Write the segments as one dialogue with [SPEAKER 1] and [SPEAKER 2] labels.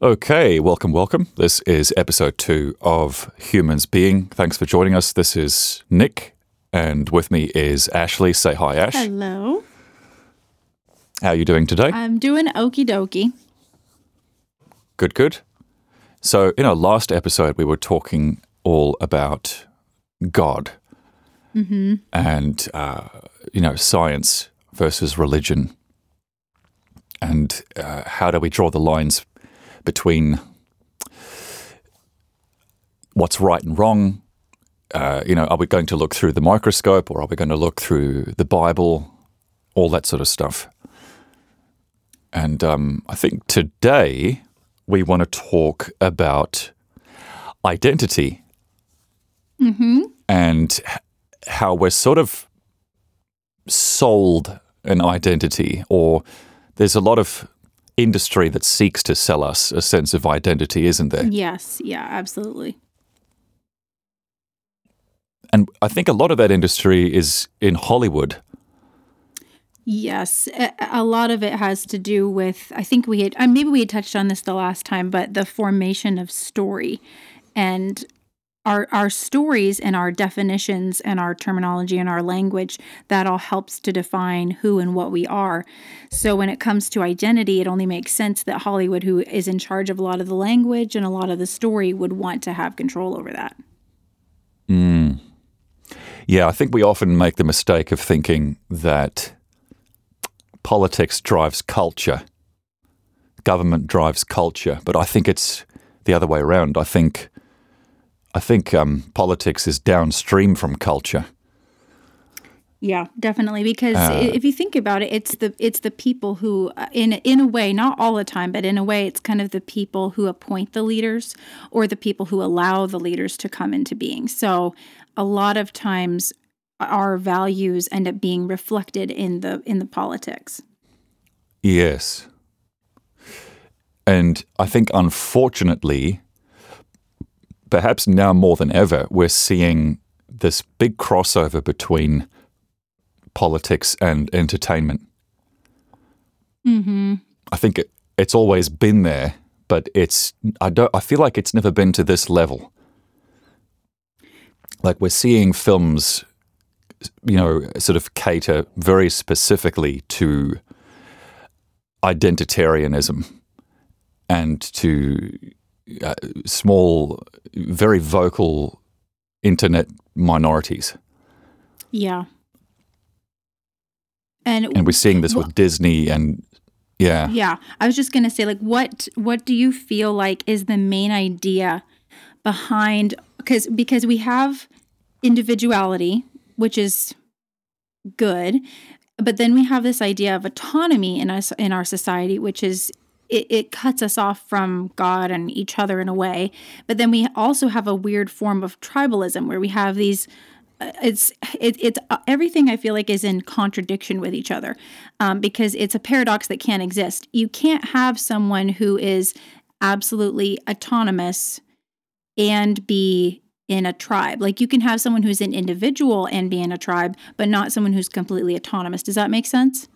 [SPEAKER 1] Okay, welcome, welcome. This is episode two of Humans Being. Thanks for joining us. This is Nick, and with me is Ashley. Say hi, Ash.
[SPEAKER 2] Hello.
[SPEAKER 1] How are you doing today?
[SPEAKER 2] I'm doing okie dokie.
[SPEAKER 1] Good, good. So, in our last episode, we were talking all about God and, uh, you know, science versus religion. And uh, how do we draw the lines between what's right and wrong? Uh, you know, are we going to look through the microscope or are we going to look through the Bible? All that sort of stuff. And um, I think today we want to talk about identity and how we're sort of sold an identity, or there's a lot of industry that seeks to sell us a sense of identity, isn't there?
[SPEAKER 2] Yes, yeah, absolutely.
[SPEAKER 1] And I think a lot of that industry is in Hollywood.
[SPEAKER 2] Yes, a, lot of it has to do with. I think we had uh, maybe we had touched on this the last time, but the formation of story and our our stories and our definitions and our terminology and our language that all helps to define who and what we are. So when it comes to identity, it only makes sense that Hollywood, who is in charge of a lot of the language and a lot of the story, would want to have control over that. Hmm.
[SPEAKER 1] Yeah, I think we often make the mistake of thinking that politics drives culture, government drives culture, but I think it's the other way around. I think, I think um, politics is downstream from culture.
[SPEAKER 2] Yeah, definitely. Because i if you think about it, it's the it's the people who, uh, in in a way, not all the time, but in a way, it's kind of the people who appoint the leaders or the people who allow the leaders to come into being. So, a lot of times, our values end up being reflected in the in the politics.
[SPEAKER 1] Yes. And I think, unfortunately, perhaps now more than ever, we're seeing this big crossover between politics and entertainment. Mm-hmm. I think it, it's always been there, but it's I don't I feel like it's never been to this level. Like we're seeing films, you know, sort of cater very specifically to identitarianism and to uh, small, very vocal internet minorities.
[SPEAKER 2] Yeah. And
[SPEAKER 1] And we're seeing this with Disney and yeah.
[SPEAKER 2] Yeah, I was just gonna say, like, what what do you feel like is the main idea behind? Because because we have individuality, which is good, but then we have this idea of autonomy in us in our society, which is it, it cuts us off from God and each other in a way. But then we also have a weird form of tribalism where we have these uh, it's it, it's uh, everything I feel like is in contradiction with each other um, because it's a paradox that can't exist. You can't have someone who is absolutely autonomous and be in a tribe. Like you can have someone who's an individual and be in a tribe, but not someone who's completely autonomous. Does that make sense?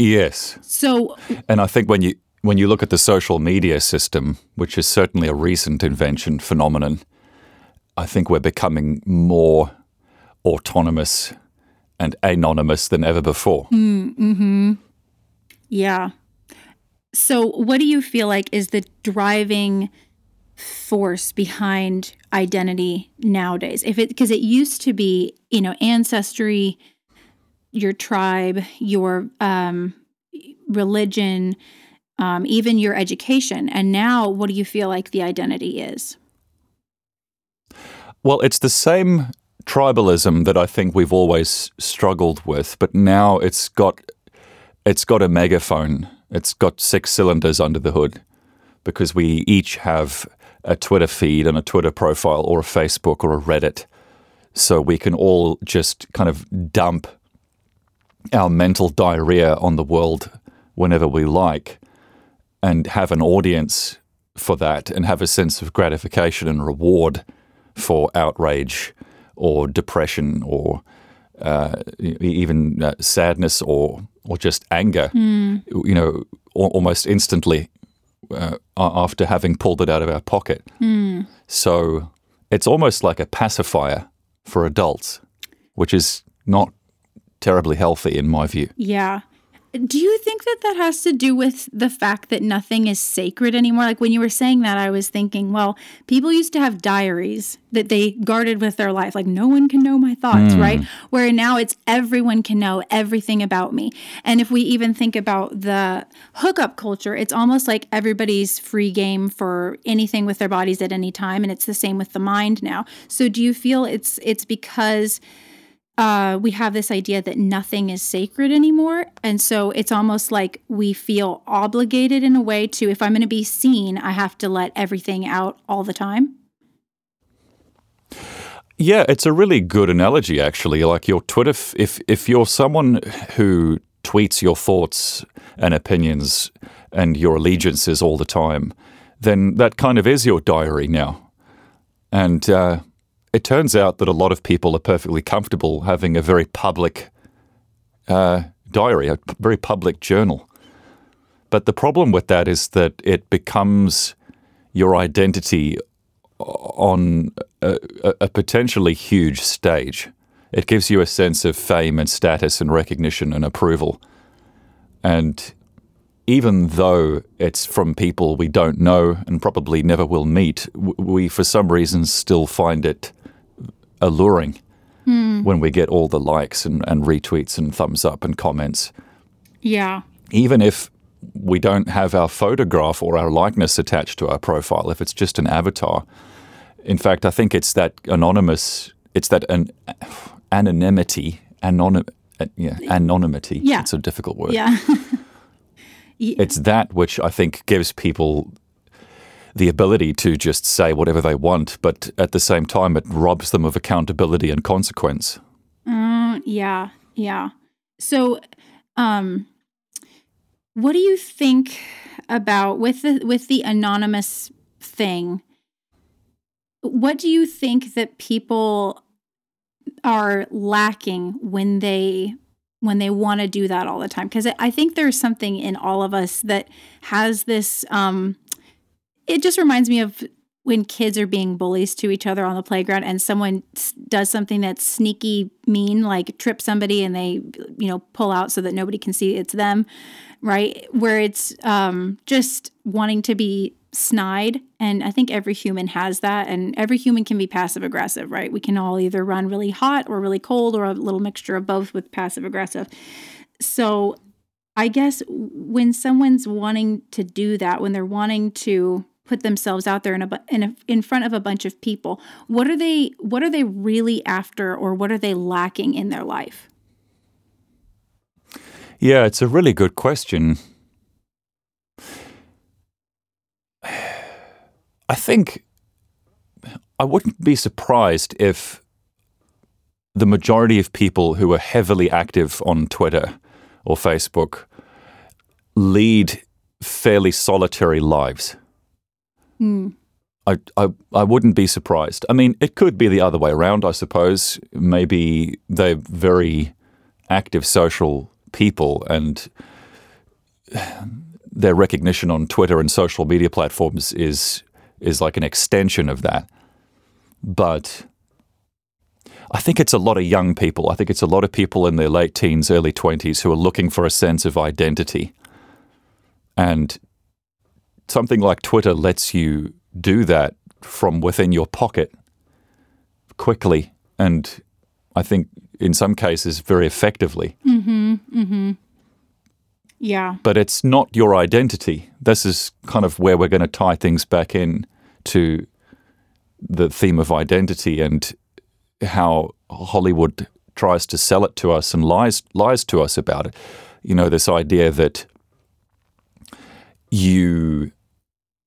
[SPEAKER 1] Yes.
[SPEAKER 2] So
[SPEAKER 1] And I think when you when you look at the social media system, which is certainly a recent invention phenomenon, I think we're becoming more autonomous and anonymous than ever before. Mm-hmm.
[SPEAKER 2] Yeah. So, what do you feel like is the driving force behind identity nowadays? If it because it used to be, you know, ancestry, your tribe, your um, religion, um, even your education, and now, what do you feel like the identity is?
[SPEAKER 1] Well, it's the same tribalism that I think we've always struggled with, but now it's got it's got a megaphone. It's got six cylinders under the hood because we each have a Twitter feed and a Twitter profile or a Facebook or a Reddit. So we can all just kind of dump our mental diarrhea on the world whenever we like and have an audience for that and have a sense of gratification and reward for outrage or depression or uh, even uh, sadness or or just anger, you know, al- almost instantly. uh, after having pulled it out of our pocket. So it's almost like a pacifier for adults, which is not terribly healthy in my view.
[SPEAKER 2] Yeah. Do you think that that has to do with the fact that nothing is sacred anymore? Like when you were saying that, I was thinking, well, people used to have diaries that they guarded with their life. Like, no one can know my thoughts, hmm. right? Where now it's everyone can know everything about me. And if we even think about the hookup culture, it's almost like everybody's free game for anything with their bodies at any time. And it's the same with the mind now. So do you feel it's it's because uh, we have this idea that nothing is sacred anymore. And so it's almost like we feel obligated in a way to, if I'm going to be seen, I have to let everything out all the time.
[SPEAKER 1] Yeah, it's a really good analogy, actually. Like your Twitter, f- if if you're someone who tweets your thoughts and opinions and your allegiances all the time, then that kind of is your diary now. And uh, it turns out that a lot of people are perfectly comfortable having a very public uh, diary, a very public journal. But the problem with that is that it becomes your identity on a, a- potentially huge stage. It gives you a sense of fame and status and recognition and approval. And even though it's from people we don't know and probably never will meet, we, for some reason, still find it alluring when we get all the likes and, and retweets and thumbs up and comments.
[SPEAKER 2] Yeah.
[SPEAKER 1] Even if we don't have our photograph or our likeness attached to our profile, if it's just an avatar. In fact, I think it's that anonymous, it's that an, anonymity, anonym, uh, yeah, anonymity.
[SPEAKER 2] Yeah.
[SPEAKER 1] It's a difficult word.
[SPEAKER 2] Yeah.
[SPEAKER 1] It's that which I think gives people the ability to just say whatever they want, but at the same time, it robs them of accountability and consequence.
[SPEAKER 2] yeah. Yeah. So, um, what do you think about with the with the anonymous thing? What do you think that people are lacking when they when they want to do that all the time? Because I think there's something in all of us that has this. Um, it just reminds me of when kids are being bullies to each other on the playground and someone does something that's sneaky mean like trip somebody and they you know pull out so that nobody can see it's them right? Where it's um, just wanting to be snide and i think every human has that and every human can be passive aggressive right? We can all either run really hot or really cold or a little mixture of both with passive aggressive. So I guess when someone's wanting to do that, when they're wanting to put themselves out there in a, in a in front of a bunch of people, what are they what are they really after or what are they lacking in their life?
[SPEAKER 1] Yeah, it's a really good question. I think I wouldn't be surprised if the majority of people who are heavily active on Twitter or Facebook lead fairly solitary lives. Hmm. I, I, I wouldn't be surprised. I mean, it could be the other way around, I suppose. Maybe they're very active social people and their recognition on Twitter and social media platforms is is like an extension of that. But I think it's a lot of young people. I think it's a lot of people in their late teens, early 20s who are looking for a sense of identity. And something like Twitter lets you do that from within your pocket quickly and I think in some cases very effectively. Mm-hmm, mm-hmm.
[SPEAKER 2] Yeah.
[SPEAKER 1] But it's not your identity. This is kind of where we're going to tie things back in to the theme of identity and how Hollywood tries to sell it to us and lies lies to us about it. You know, this idea that you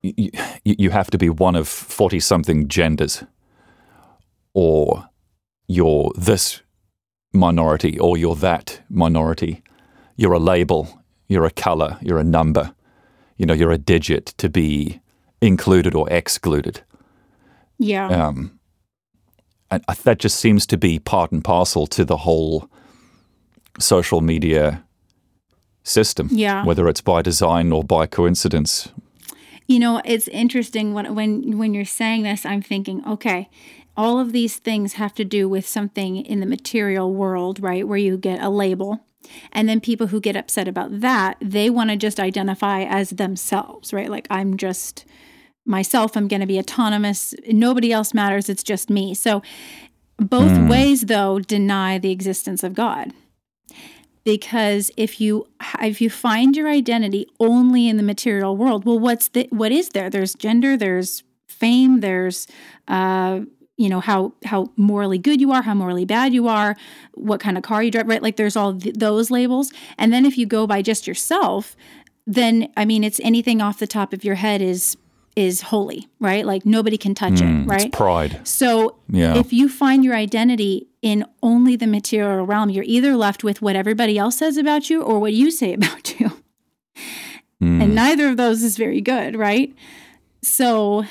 [SPEAKER 1] you, you have to be one of 40 something genders or you're this minority or you're that minority you're a label you're a color you're a number you know you're a digit to be included or excluded
[SPEAKER 2] Yeah.
[SPEAKER 1] um, and that just seems to be part and parcel to the whole social media system
[SPEAKER 2] Yeah.
[SPEAKER 1] whether it's by design or by coincidence
[SPEAKER 2] You know, it's interesting when when when you're saying this, I'm thinking, okay, all of these things have to do with something in the material world, right? Where you get a label. And then people who get upset about that, they want to just identify as themselves, right? Like I'm just myself, I'm going to be autonomous. Nobody else matters. It's just me. So both mm. ways though deny the existence of God. Because if you if you find your identity only in the material world, well what's the what is there? There's gender, there's fame, there's uh you know how how morally good you are how morally bad you are what kind of car you drive right like there's all th- those labels and then if you go by just yourself then i mean it's anything off the top of your head is is holy, right? Like nobody can touch mm, it, right?
[SPEAKER 1] It's pride.
[SPEAKER 2] So yeah. if you find your identity in only the material realm, you're either left with what everybody else says about you or what you say about you. Mm. And neither of those is very good, right? So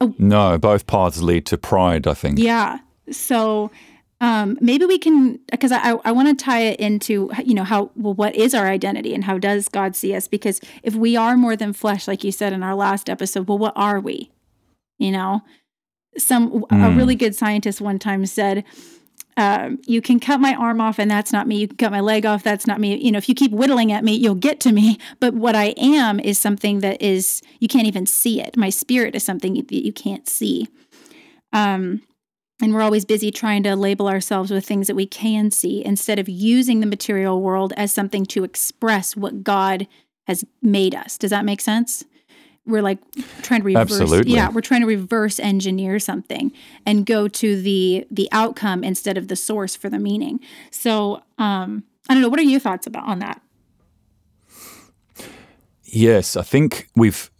[SPEAKER 1] oh, No, both paths lead to pride, I think.
[SPEAKER 2] Yeah. So um, maybe we can because I, I want to tie it into you know how well what is our identity and how does God see us? Because if we are more than flesh like you said in our last episode well what are we? You know? Some mm. a hmm. really good scientist one time said um, you can cut my arm off and that's not me. You can cut my leg off that's not me. You know if you keep whittling at me you'll get to me. But what i am is something that is you can't even see it. My spirit is something that you can't see. Um and we're always busy trying to label ourselves with things that we can see instead of using the material world as something to express what God has made us. Does that make sense? We're like trying to reverse
[SPEAKER 1] Absolutely.
[SPEAKER 2] yeah, we're trying to reverse engineer something and go to the the outcome instead of the source for the meaning. So, um I don't know, what are your thoughts about on that?
[SPEAKER 1] Yes, I think we've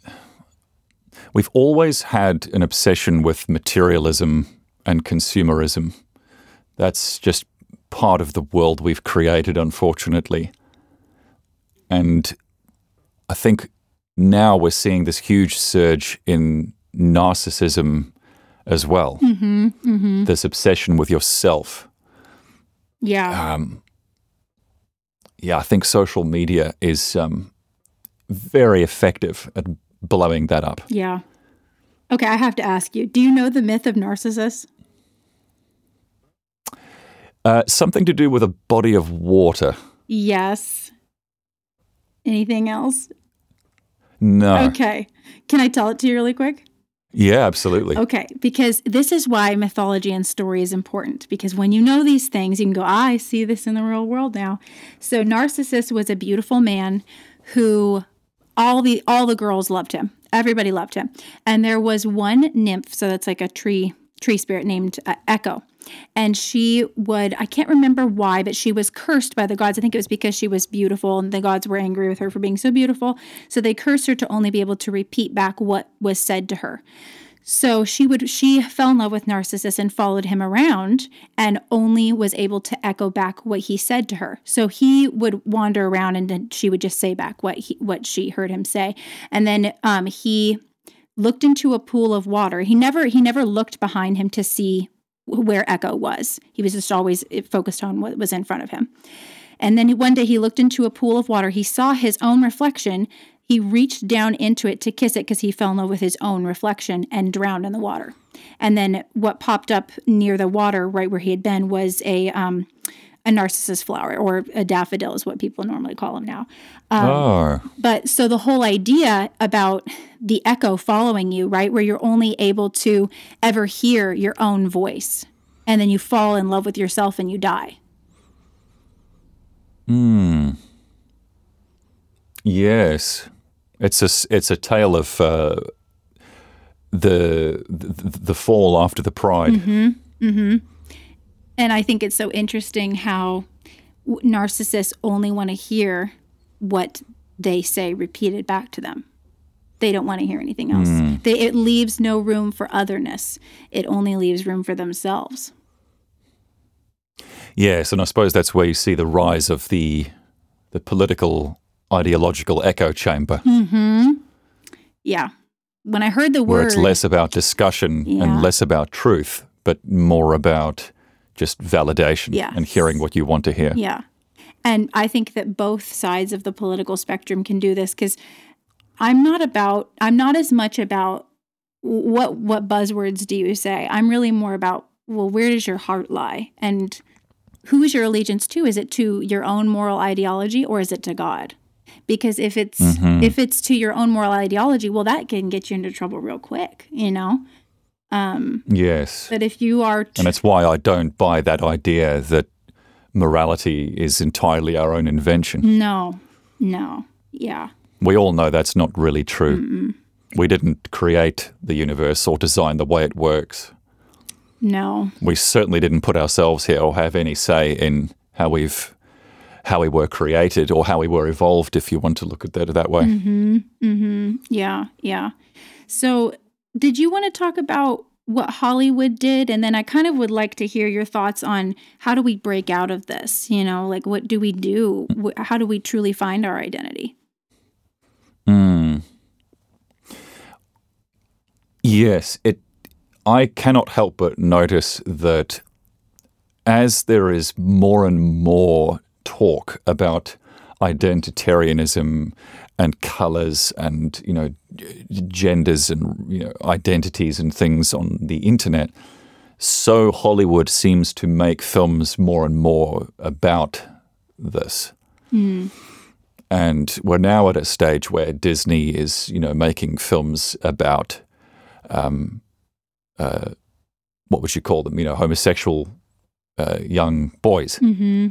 [SPEAKER 1] we've always had an obsession with materialism and consumerism. That's just part of the world we've created, unfortunately. And I think now we're seeing this huge surge in narcissism as well.
[SPEAKER 2] Mm-hmm, mm-hmm.
[SPEAKER 1] This obsession with yourself.
[SPEAKER 2] Yeah.
[SPEAKER 1] Um, yeah, I think social media is um, very effective at blowing that up.
[SPEAKER 2] Yeah. Okay, I have to ask you do you know the myth of Narcissus?
[SPEAKER 1] Uh, something to do with a body of water.
[SPEAKER 2] Yes. Anything else?
[SPEAKER 1] No.
[SPEAKER 2] Okay. Can I tell it to you really quick?
[SPEAKER 1] Yeah, absolutely.
[SPEAKER 2] Okay, because this is why mythology and story is important. Because when you know these things, you can go, ah, I see this in the real world now. So Narcissus was a beautiful man who all the all the girls loved him. Everybody loved him. And there was one nymph, so that's like a tree tree spirit named uh, Echo and she would i can't remember why but she was cursed by the gods. I think it was because she was beautiful and the gods were angry with her for being so beautiful. So they cursed her to only be able to repeat back what was said to her. So she would she fell in love with narcissus and followed him around and only was able to echo back what he said to her. So he would wander around and then she would just say back what he what she heard him say. And then um, he looked into a pool of water. He never he never looked behind him to see where Echo was. He was just always focused on what was in front of him. And then one day he looked into a pool of water. He saw his own reflection. He reached down into it to kiss it because he fell in love with his own reflection and drowned in the water. And then what popped up near the water, right where he had been, was a um, a narcissus flower or a daffodil is what people normally call them now. Um, oh. But so the whole idea about the echo following you, right, where you're only able to ever hear your own voice, and then you fall in love with yourself and you die.
[SPEAKER 1] Hmm. Yes, it's a it's a tale of uh, the, the the fall after the pride.
[SPEAKER 2] Mm-hmm. Mm-hmm. And I think it's so interesting how narcissists only want to hear what they say repeated back to them. They don't want to hear anything else. Mm. They, it leaves no room for otherness. It only leaves room for themselves.
[SPEAKER 1] Yes, and I suppose that's where you see the rise of the the political ideological echo chamber.
[SPEAKER 2] Mm-hmm. Yeah. When I heard the
[SPEAKER 1] where
[SPEAKER 2] word,
[SPEAKER 1] it's less about discussion yeah. and less about truth, but more about just validation yes. and hearing what you want to hear.
[SPEAKER 2] Yeah. And I think that both sides of the political spectrum can do this because I'm not about I'm not as much about what what buzzwords do you say. I'm really more about well, where does your heart lie? And who is your allegiance to? Is it to your own moral ideology or is it to God? Because if it's
[SPEAKER 1] Mhm.
[SPEAKER 2] if it's to your own moral ideology, well that can get you into trouble real quick, you know? Um
[SPEAKER 1] Yes.
[SPEAKER 2] but if you are
[SPEAKER 1] And it's why I don't buy that idea that morality is entirely our own invention.
[SPEAKER 2] no. No. Yeah.
[SPEAKER 1] We all know that's not really true. We didn't create the universe or design the way it works.
[SPEAKER 2] No.
[SPEAKER 1] We certainly didn't put ourselves here or have any say in how we've how we were created or how we were evolved if you want to look at that that way.
[SPEAKER 2] Yeah, yeah. So, did you want to talk about what Hollywood did? And then I kind of would like to hear your thoughts on how do we break out of this? You know, like what do we do? How do we truly find our identity?
[SPEAKER 1] Mm. Yes, it. I cannot help but notice that as there is more and more talk about identitarianism and colors and you know genders and you know identities and things on the internet, so Hollywood seems to make films more and more about this and we're now at a stage where Disney is, you know, making films about, um, uh, what would you call them? You know, homosexual uh, young boys.
[SPEAKER 2] Mm-hmm.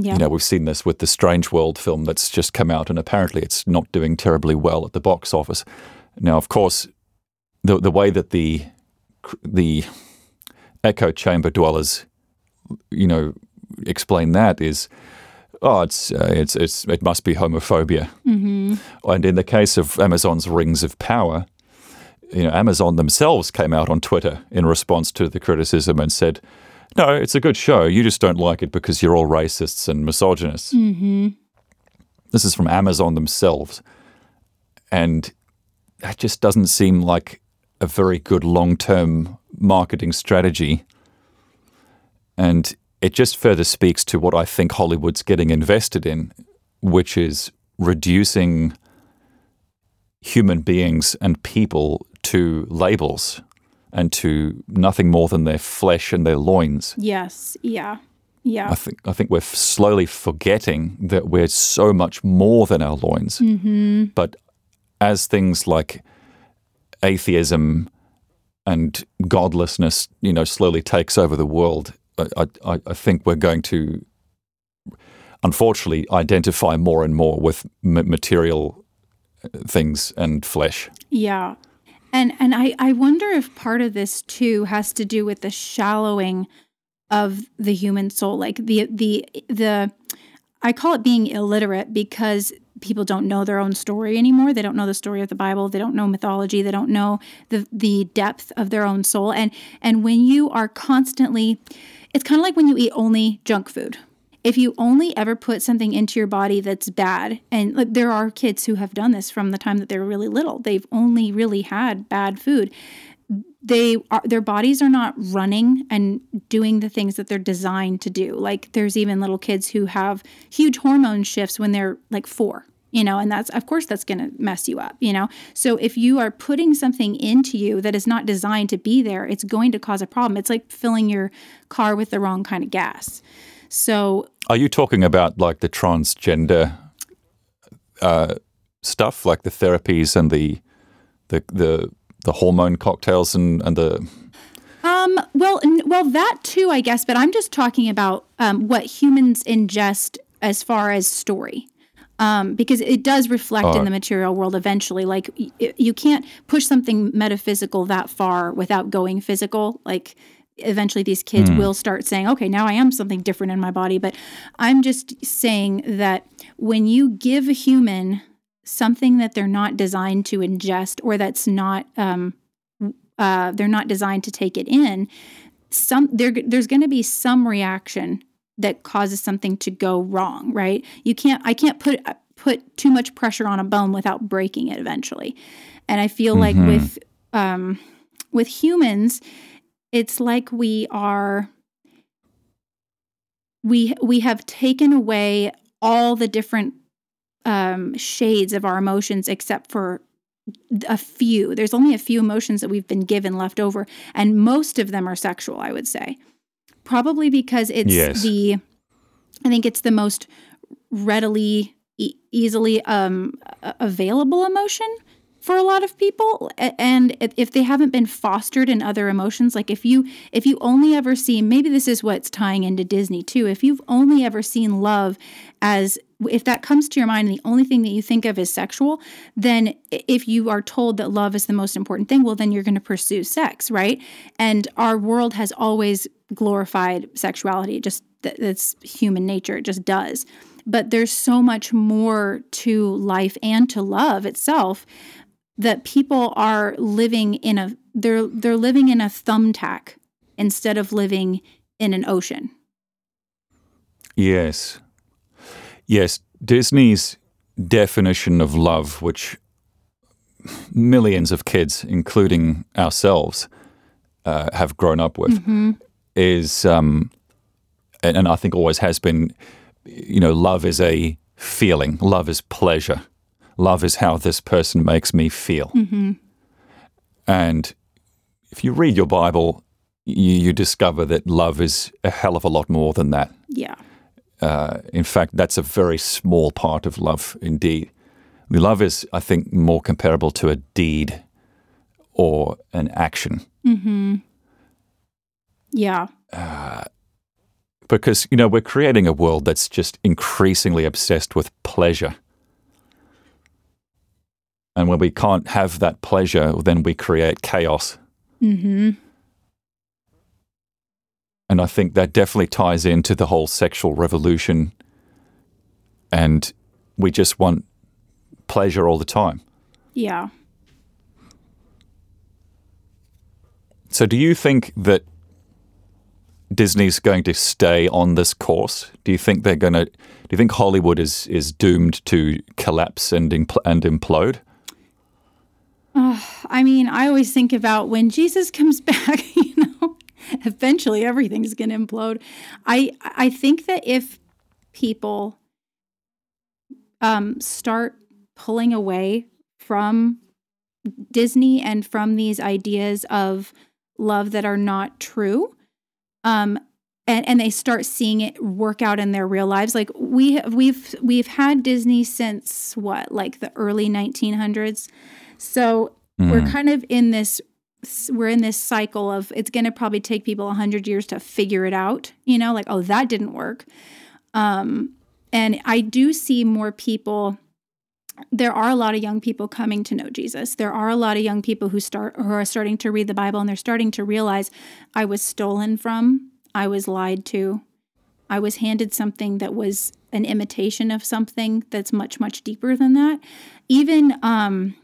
[SPEAKER 2] Yeah.
[SPEAKER 1] You know, we've seen this with the Strange World film that's just come out, and apparently it's not doing terribly well at the box office. Now, of course, the the way that the the echo chamber dwellers, you know, explain that is, oh, it's uh, it's it's it must be homophobia.
[SPEAKER 2] mm-hmm.
[SPEAKER 1] And in the case of Amazon's Rings of Power, you know, Amazon themselves came out on Twitter in response to the criticism and said, "No, it's a good show. You just don't like it because you're all racists and misogynists."
[SPEAKER 2] Mm-hmm.
[SPEAKER 1] This is from Amazon themselves, and that just doesn't seem like a very good long-term marketing strategy. And it just further speaks to what I think Hollywood's getting invested in, which is reducing human beings and people to labels and to nothing more than their flesh and their loins.
[SPEAKER 2] Yes. Yeah. Yeah.
[SPEAKER 1] I think I think we're slowly forgetting that we're so much more than our loins.
[SPEAKER 2] Mm-hmm.
[SPEAKER 1] But as things like atheism and godlessness, you know, slowly takes over the world, I, I, I think we're going to, unfortunately, identify more and more with material uh, things and flesh.
[SPEAKER 2] Yeah. And and I, I wonder if part of this too has to do with the shallowing of the human soul. Like the the the I call it being illiterate because people don't know their own story anymore. They don't know the story of the Bible. They don't know mythology. They don't know the the depth of their own soul. And and when you are constantly it's kind of like when you eat only junk food. If you only ever put something into your body that's bad, and like, there are kids who have done this from the time that they're really little, they've only really had bad food. They are their bodies are not running and doing the things that they're designed to do. Like there's even little kids who have huge hormone shifts when they're like four, you know, and that's of course that's going to mess you up, you know. So if you are putting something into you that is not designed to be there, it's going to cause a problem. It's like filling your car with the wrong kind of gas. So
[SPEAKER 1] Are you talking about like the transgender uh, stuff, like the therapies and the the the, the hormone cocktails and, and the
[SPEAKER 2] Um, well, n- well, that too, I guess. But I'm just talking about um, what humans ingest as far as story, um, because it does reflect in the material world eventually. Like y- you can't push something metaphysical that far without going physical. Like eventually, these kids will start saying, "Okay, now I am something different in my body." But I'm just saying that when you give a human something that they're not designed to ingest or that's not um, uh, they're not designed to take it in some there, there's going to be some reaction that causes something to go wrong right you can't i can't put put too much pressure on a bone without breaking it eventually and i feel like
[SPEAKER 1] Mhm.
[SPEAKER 2] with um with humans it's like we are we we have taken away all the different um, shades of our emotions except for a few. There's only a few emotions that we've been given left over, and most of them are sexual, I would say. Probably because it's
[SPEAKER 1] Yes.
[SPEAKER 2] the, I think it's the most readily, e- easily um, available emotion for a lot of people and if- they haven't been fostered in other emotions like if you if you only ever see maybe this is what's tying into disney too if you've only ever seen love as if that comes to your mind and the only thing that you think of is sexual then if you are told that love is the most important thing well then you're going to pursue sex right? And our world has always glorified sexuality it just that's human nature it just does. But there's so much more to life and to love itself that people are living in a they're they're living in a thumbtack instead of living in an ocean.
[SPEAKER 1] Yes. Yes. Disney's definition of love, which millions of kids, including ourselves, uh, have grown up with, is, um, and, and I think always has been, you know, love is a feeling, love is pleasure, love is how this person makes me feel. And if you read your Bible, you, you discover that love is a hell of a lot more than that.
[SPEAKER 2] Yeah.
[SPEAKER 1] Uh, in fact, that's a very small part of love indeed. Love is, I think, more comparable to a deed or an action. Mm-hmm.
[SPEAKER 2] Yeah.
[SPEAKER 1] Because, you know, we're creating a world that's just increasingly obsessed with pleasure. And when we can't have that pleasure, then we create chaos.
[SPEAKER 2] Mhm.
[SPEAKER 1] And I think that definitely ties into the whole sexual revolution. And we just want pleasure all the time.
[SPEAKER 2] Yeah.
[SPEAKER 1] So, do you think that Disney's going to stay on this course? Do you think they're going to? Do you think Hollywood is is doomed to collapse and impl- and implode?
[SPEAKER 2] I mean, I always think about when Jesus comes back, you know, eventually everything's going to implode. I I think that if people um start pulling away from Disney and from these ideas of love that are not true, um, and and they start seeing it work out in their real lives. Like we we've we've had Disney since what, like the early 1900s. So we're kind of in this we're in this cycle of it's going to probably take people 100 years to figure it out you know like oh that didn't work. Um and i do see more people there are a lot of young people coming to know jesus. There are a lot of young people who start who are starting to read the bible and they're starting to realize i was stolen from i was lied to i was handed something that was an imitation of something that's much much deeper than that. Even um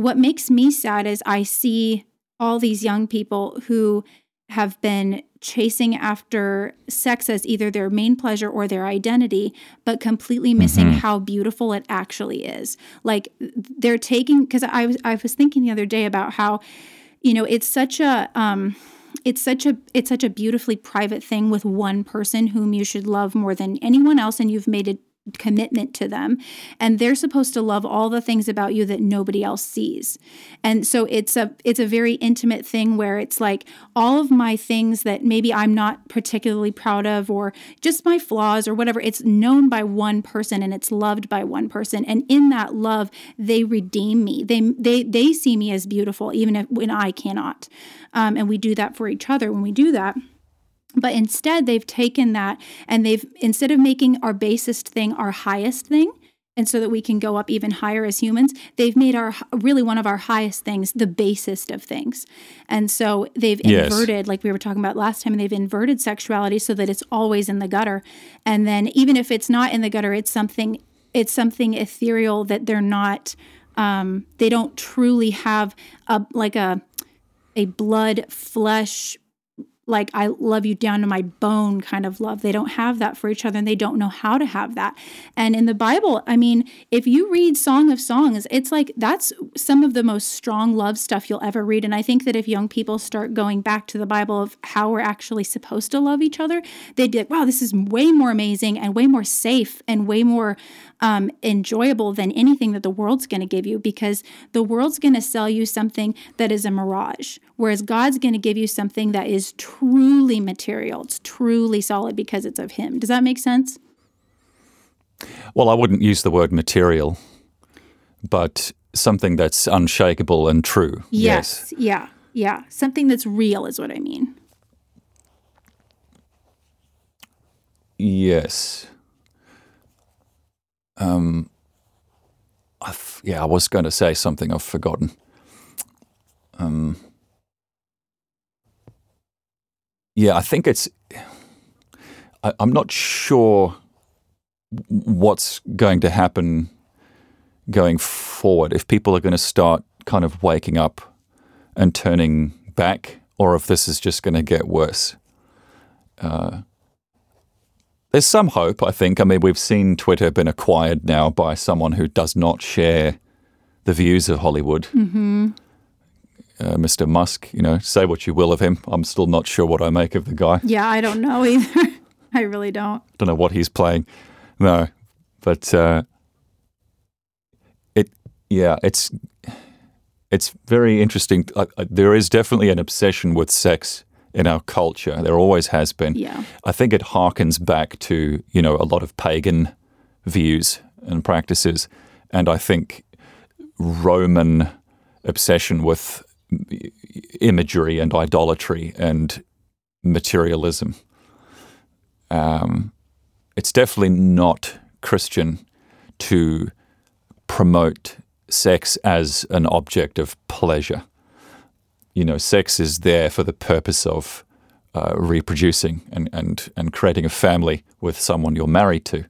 [SPEAKER 2] what makes me sad is I see all these young people who have been chasing after sex as either their main pleasure or their identity, but completely missing how beautiful it actually is. Like they're taking because I was I was thinking the other day about how, you know, it's such a um it's such a it's such a beautifully private thing with one person whom you should love more than anyone else and you've made a commitment to them. And they're supposed to love all the things about you that nobody else sees. And so it's a it's a very intimate thing where it's like all of my things that maybe i'm not particularly proud of or just my flaws or whatever it's known by one person and it's loved by one person. And in that love they redeem me. They they they see me as beautiful even if when i cannot. Um, and we do that for each other. When we do that but instead, they've taken that and they've, instead of making our basest thing our highest thing, and so that we can go up even higher as humans, they've made our really one of our highest things the basest of things. And so they've
[SPEAKER 1] Yes.
[SPEAKER 2] inverted, like we were talking about last time, they've inverted sexuality so that it's always in the gutter. And then even if it's not in the gutter, it's something it's something ethereal that they're not um, they don't truly have a like a a blood flesh like I love you down to my bone kind of love. They don't have that for each other and they don't know how to have that. And in the Bible, I mean, if you read Song of Songs, it's like that's some of the most strong love stuff you'll ever read. And I think that if young people start going back to the Bible of how we're actually supposed to love each other, they'd be like, wow, this is way more amazing and way more safe and way more um, enjoyable than anything that the world's going to give you because the world's going to sell you something that is a mirage, whereas God's going to give you something that is truly material. It's truly solid because it's of Him. Does that make sense?
[SPEAKER 1] Well, I wouldn't use the word material, but something that's unshakable and true.
[SPEAKER 2] Yes. Yeah. Yeah. Something that's real is what I mean.
[SPEAKER 1] Yes. Um, I f- yeah, I was going to say something I've forgotten. Um, yeah, I think it's. I, I'm not sure what's going to happen going forward if people are going to start kind of waking up and turning back, or if this is just going to get worse. Uh, there's some hope, I think. I mean, we've seen Twitter been acquired now by someone who does not share the views of Hollywood.
[SPEAKER 2] Mm-hmm.
[SPEAKER 1] Uh, Mr. Musk, you know, say what you will of him. I'm still not sure what I make of the guy.
[SPEAKER 2] Yeah, I don't know either. I really don't.
[SPEAKER 1] Don't know what he's playing. No, but uh, it, yeah, it's it's very interesting. There is definitely an obsession with sex in our culture. There always has been.
[SPEAKER 2] Yeah.
[SPEAKER 1] I think it harkens back to you know a lot of pagan views and practices, and I think Roman obsession with imagery and idolatry and materialism. Um, it's definitely not Christian to promote sex as an object of pleasure. You know, sex is there for the purpose of uh, reproducing and, and, and creating a family with someone you're married to.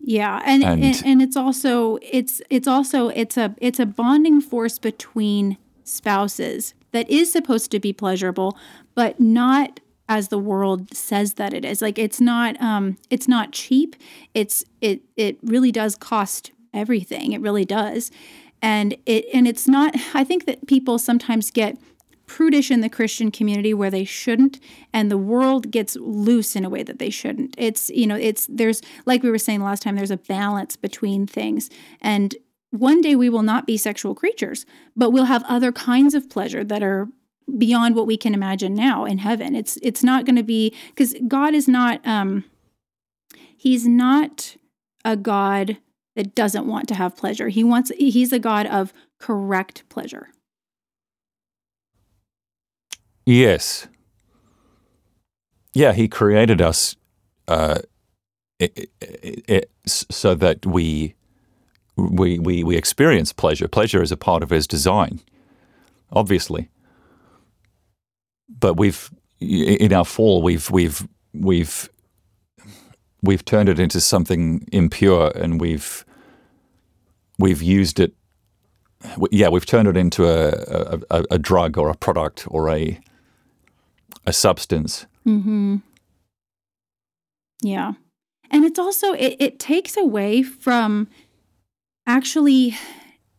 [SPEAKER 2] Yeah, and,
[SPEAKER 1] And-
[SPEAKER 2] and and it's also it's it's also it's a it's a bonding force between spouses that is supposed to be pleasurable, but not as the world says that it is. Like it's not um it's not cheap. It's it it really does cost everything. It really does. And it and it's not I think that people sometimes get prudish in the Christian community where they shouldn't, and the world gets loose in a way that they shouldn't. It's, you know, it's, there's, like we were saying last time, there's a balance between things. And one day we will not be sexual creatures, but we'll have other kinds of pleasure that are beyond what we can imagine now in heaven. It's, it's not going to be, because God is not, um, He's not a God that doesn't want to have pleasure. He wants, He's a God of correct pleasure.
[SPEAKER 1] Yes. Yeah, he created us uh, i i i so that we, we we we experience pleasure. Pleasure is a part of his design, obviously. But we've in our fall we've we've we've we've turned it into something impure, and we've we've used it. Yeah, we've turned it into a, a, a, a drug or a product or a a substance.
[SPEAKER 2] Mm-hmm. Yeah. And it's also it, it takes away from actually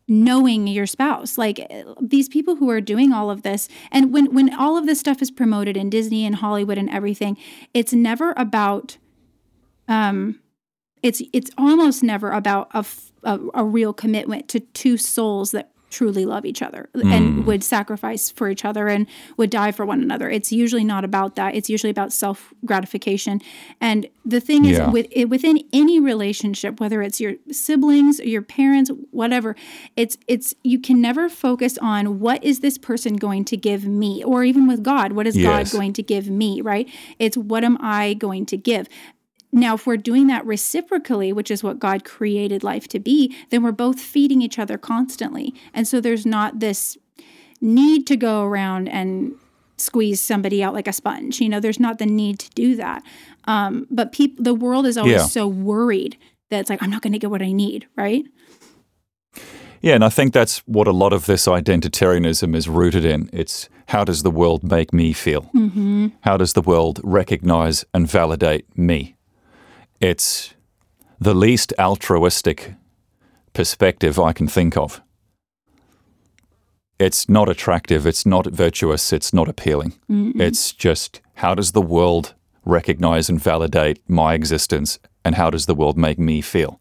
[SPEAKER 2] knowing your spouse like eh, these people who are doing all of this and when when all of this stuff is promoted in Disney and Hollywood and everything it's never about um it's it's almost never about a, a, a real commitment to two souls that truly love each other and would sacrifice for each other and would die for one another. It's usually not about that. It's usually about self gratification. And the thing is,
[SPEAKER 1] Yeah.
[SPEAKER 2] with within any relationship, whether it's your siblings, your parents, whatever, it's it's you can never focus on what is this person going to give me, or even with God, what is
[SPEAKER 1] Yes.
[SPEAKER 2] God going to give me? Right? It's what am I going to give? Now, if we're doing that reciprocally, which is what God created life to be, then we're both feeding each other constantly. And so there's not this need to go around and squeeze somebody out like a sponge. You know, there's not the need to do that. Um, but people, the world is always
[SPEAKER 1] Yeah.
[SPEAKER 2] so worried that it's like, I'm not going to get what I need, right?
[SPEAKER 1] Yeah, and I think that's what a lot of this identitarianism is rooted in. It's how does the world make me feel? Mm-hmm. How does the world recognize and validate me? It's the least altruistic perspective I can think of. It's not attractive, it's not virtuous, it's not appealing. It's just how does the world recognize and validate my existence and how does the world make me feel?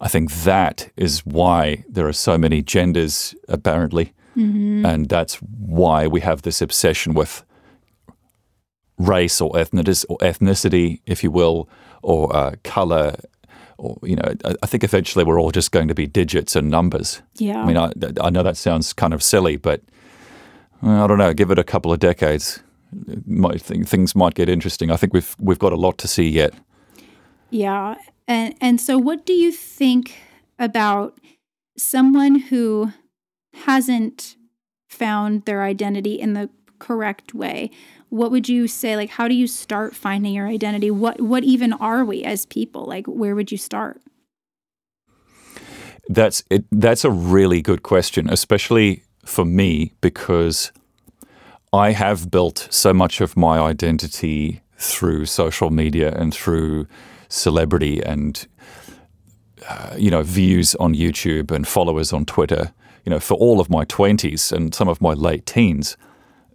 [SPEAKER 1] I think that is why there are so many genders, apparently. Mm-hmm. And that's why we have this obsession with race or ethnicity, or ethnicity if you will, or uh, color. Or, you know, I, think eventually we're all just going to be digits and numbers.
[SPEAKER 2] Yeah.
[SPEAKER 1] I mean, I, I know that sounds kind of silly, but I don't know. Give it a couple of decades, might think things might get interesting. I think we've we've got a lot to see yet.
[SPEAKER 2] Yeah. And and so what do you think about someone who hasn't found their identity in the correct way? What would you say like how do you start finding your identity? What what even are we as people? Like where would you start?
[SPEAKER 1] That's it. That's a really good question, especially for me because I have built so much of my identity through social media and through celebrity and uh, you know views on YouTube and followers on Twitter. You know, for all of my twenties and some of my late teens,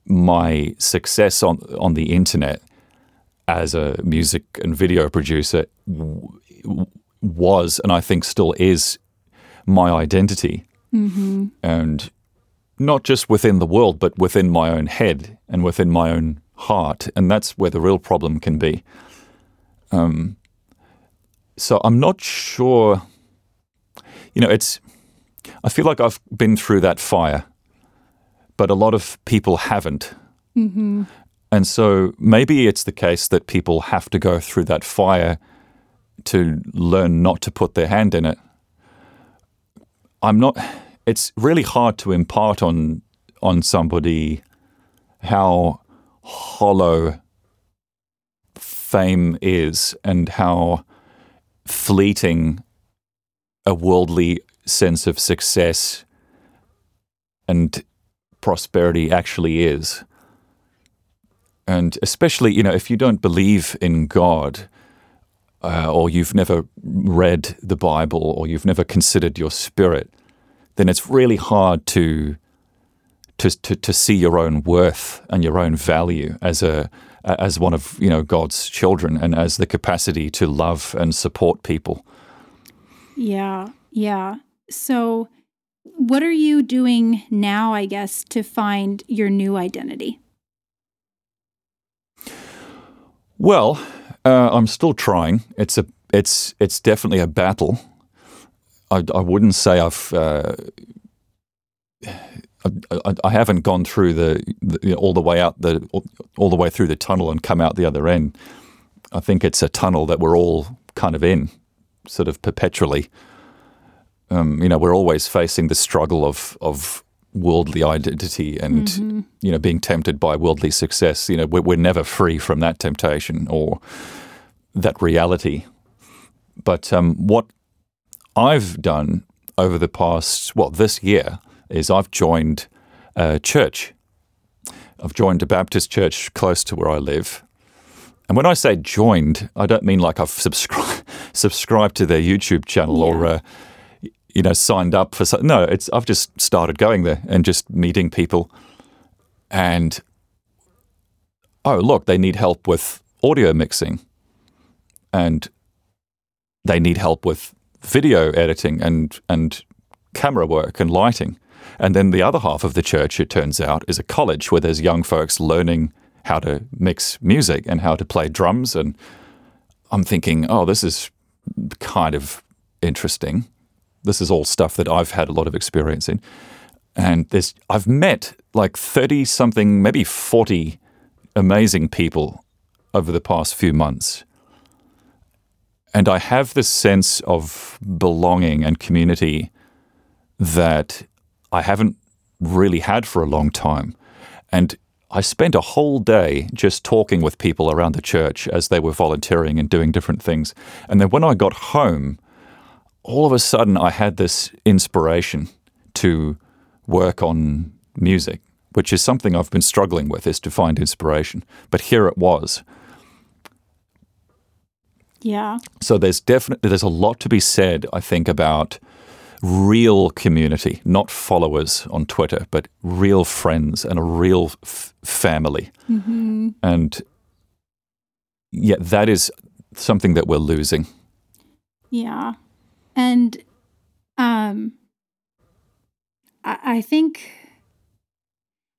[SPEAKER 1] my success on on the internet as a music and video producer w- was, and I think still is, my identity, and not just within the world, but within my own head and within my own heart, and that's where the real problem can be. Um, so I'm not sure. You know, it's. I feel like I've been through that fire, but a lot of people haven't. Mm-hmm. And so maybe it's the case that people have to go through that fire to learn not to put their hand in it. I'm not it's really hard to impart on on somebody how hollow fame is and how fleeting a worldly sense of success and prosperity actually is. And especially, you know, if you don't believe in God, uh, or you've never read the Bible, or you've never considered your spirit, then it's really hard to to to, to see your own worth and your own value as a as one of you know God's children, and as the capacity to love and support people.
[SPEAKER 2] Yeah. Yeah. So what are you doing now, I guess, to find your new identity?
[SPEAKER 1] Well, uh, I'm still trying. It's a it's it's definitely a battle. I, I wouldn't say I've uh, I, I, haven't gone through the, the you know, all the way out the all the way through the tunnel and come out the other end. I think it's a tunnel that we're all kind of in, sort of perpetually. Um, you know, we're always facing the struggle of of worldly identity and you know being tempted by worldly success. You know, we're, we're never free from that temptation or that reality. But um, what I've done over the past, well, this year, is I've joined a church. I've joined a Baptist church close to where I live. And when I say joined, I don't mean like I've subscribed subscribed to their YouTube channel or uh, you know signed up for something. No, it's I've just started going there and just meeting people. And oh, look, they need help with audio mixing, and they need help with video editing and and camera work and lighting. And then the other half of the church, it turns out, is a college where there's young folks learning how to mix music and how to play drums. And I'm thinking, oh, this is kind of interesting. This is all stuff that I've had a lot of experience in. And there's I've met like 30 something, maybe 40 amazing people over the past few months. And I have this sense of belonging and community that I haven't really had for a long time. And I spent a whole day just talking with people around the church as they were volunteering and doing different things. And then when I got home, all of a sudden I had this inspiration to work on music, which is something I've been struggling with is to find inspiration. But here it was.
[SPEAKER 2] Yeah.
[SPEAKER 1] So there's definitely there's a lot to be said, I think, about real community, not followers on Twitter, but real friends and a real f- family. Mm-hmm. And yeah, that is something that we're losing.
[SPEAKER 2] Yeah. And um I, I think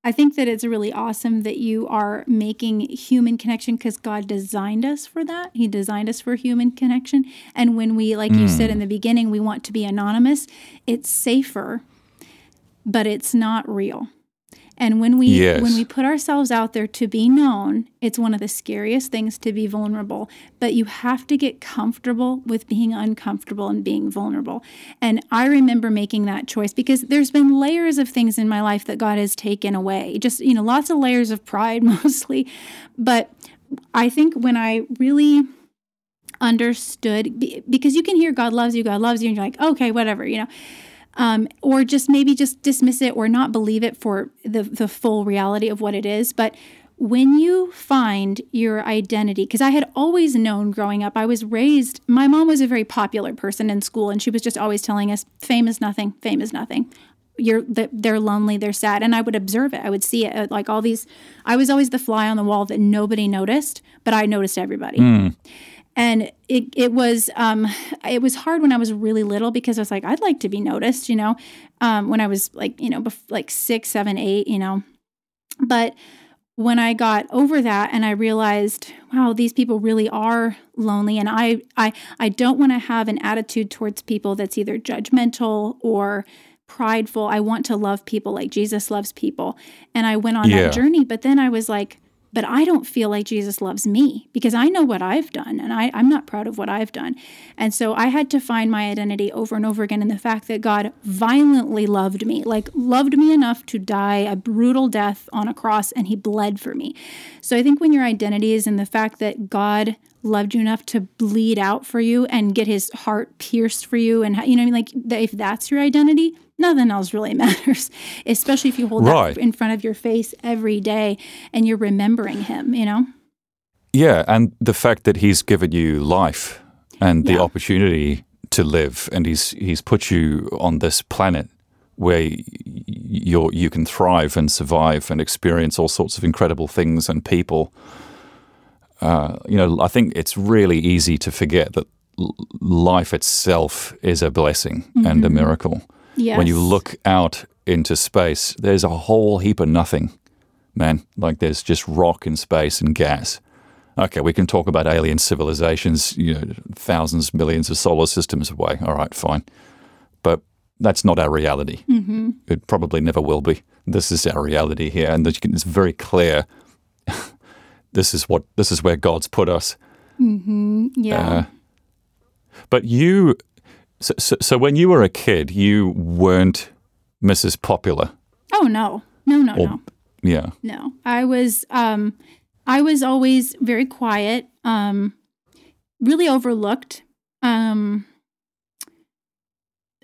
[SPEAKER 2] I think that it's really awesome that you are making human connection because God designed us for that. He designed us for human connection. And when we, like you said in the beginning, we want to be anonymous, it's safer, but it's not real. And when we
[SPEAKER 1] Yes.
[SPEAKER 2] when we put ourselves out there to be known, it's one of the scariest things to be vulnerable. But you have to get comfortable with being uncomfortable and being vulnerable. And I remember making that choice because there's been layers of things in my life that God has taken away. Just, you know, lots of layers of pride mostly. But I think when I really understood because you can hear God loves you, God loves you, and you're like, okay, whatever, you know um, or just maybe just dismiss it or not believe it for the, the full reality of what it is. But when you find your identity, because I had always known growing up, I was raised, my mom was a very popular person in school, and she was just always telling us, fame is nothing, fame is nothing. You're they're lonely, they're sad, and I would observe it. I would see it like all these. I was always the fly on the wall that nobody noticed, but I noticed everybody and it it was um it was hard when I was really little because I was like I'd like to be noticed, you know, um, when I was like you know bef- like six, seven, eight, you know, but when I got over that and I realized, wow, these people really are lonely, and I I I don't want to have an attitude towards people that's either judgmental or prideful. I want to love people like Jesus loves people, and I went on
[SPEAKER 1] Yeah.
[SPEAKER 2] that journey. But then I was like, but I don't feel like Jesus loves me because I know what I've done and I, I'm not proud of what I've done. And so I had to find my identity over and over again in the fact that God violently loved me, like loved me enough to die a brutal death on a cross and he bled for me. So I think when your identity is in the fact that God loved you enough to bleed out for you and get his heart pierced for you and you know I mean like if that's your identity nothing else really matters especially if you hold
[SPEAKER 1] Right.
[SPEAKER 2] that in front of your face every day and you're remembering him you know
[SPEAKER 1] Yeah, and the fact that he's given you life and the
[SPEAKER 2] Yeah.
[SPEAKER 1] opportunity to live, and he's he's put you on this planet where you're you can thrive and survive and experience all sorts of incredible things and people. Uh, you know, I think it's really easy to forget that l- life itself is a blessing and a miracle.
[SPEAKER 2] Yes
[SPEAKER 1] When you look out into space, there's a whole heap of nothing, man. Like there's just rock and space and gas. Okay, we can talk about alien civilizations, you know, thousands, millions of solar systems away. All right, fine. But that's not our reality. Mm-hmm. It probably never will be. This is our reality here, and it's very clear. this is what this is where God's put us.
[SPEAKER 2] yeah
[SPEAKER 1] uh, But you, so, so, so when you were a kid, you weren't Mrs. Popular.
[SPEAKER 2] oh no no no
[SPEAKER 1] Or,
[SPEAKER 2] no
[SPEAKER 1] yeah.
[SPEAKER 2] no i was um i was always very quiet um really overlooked um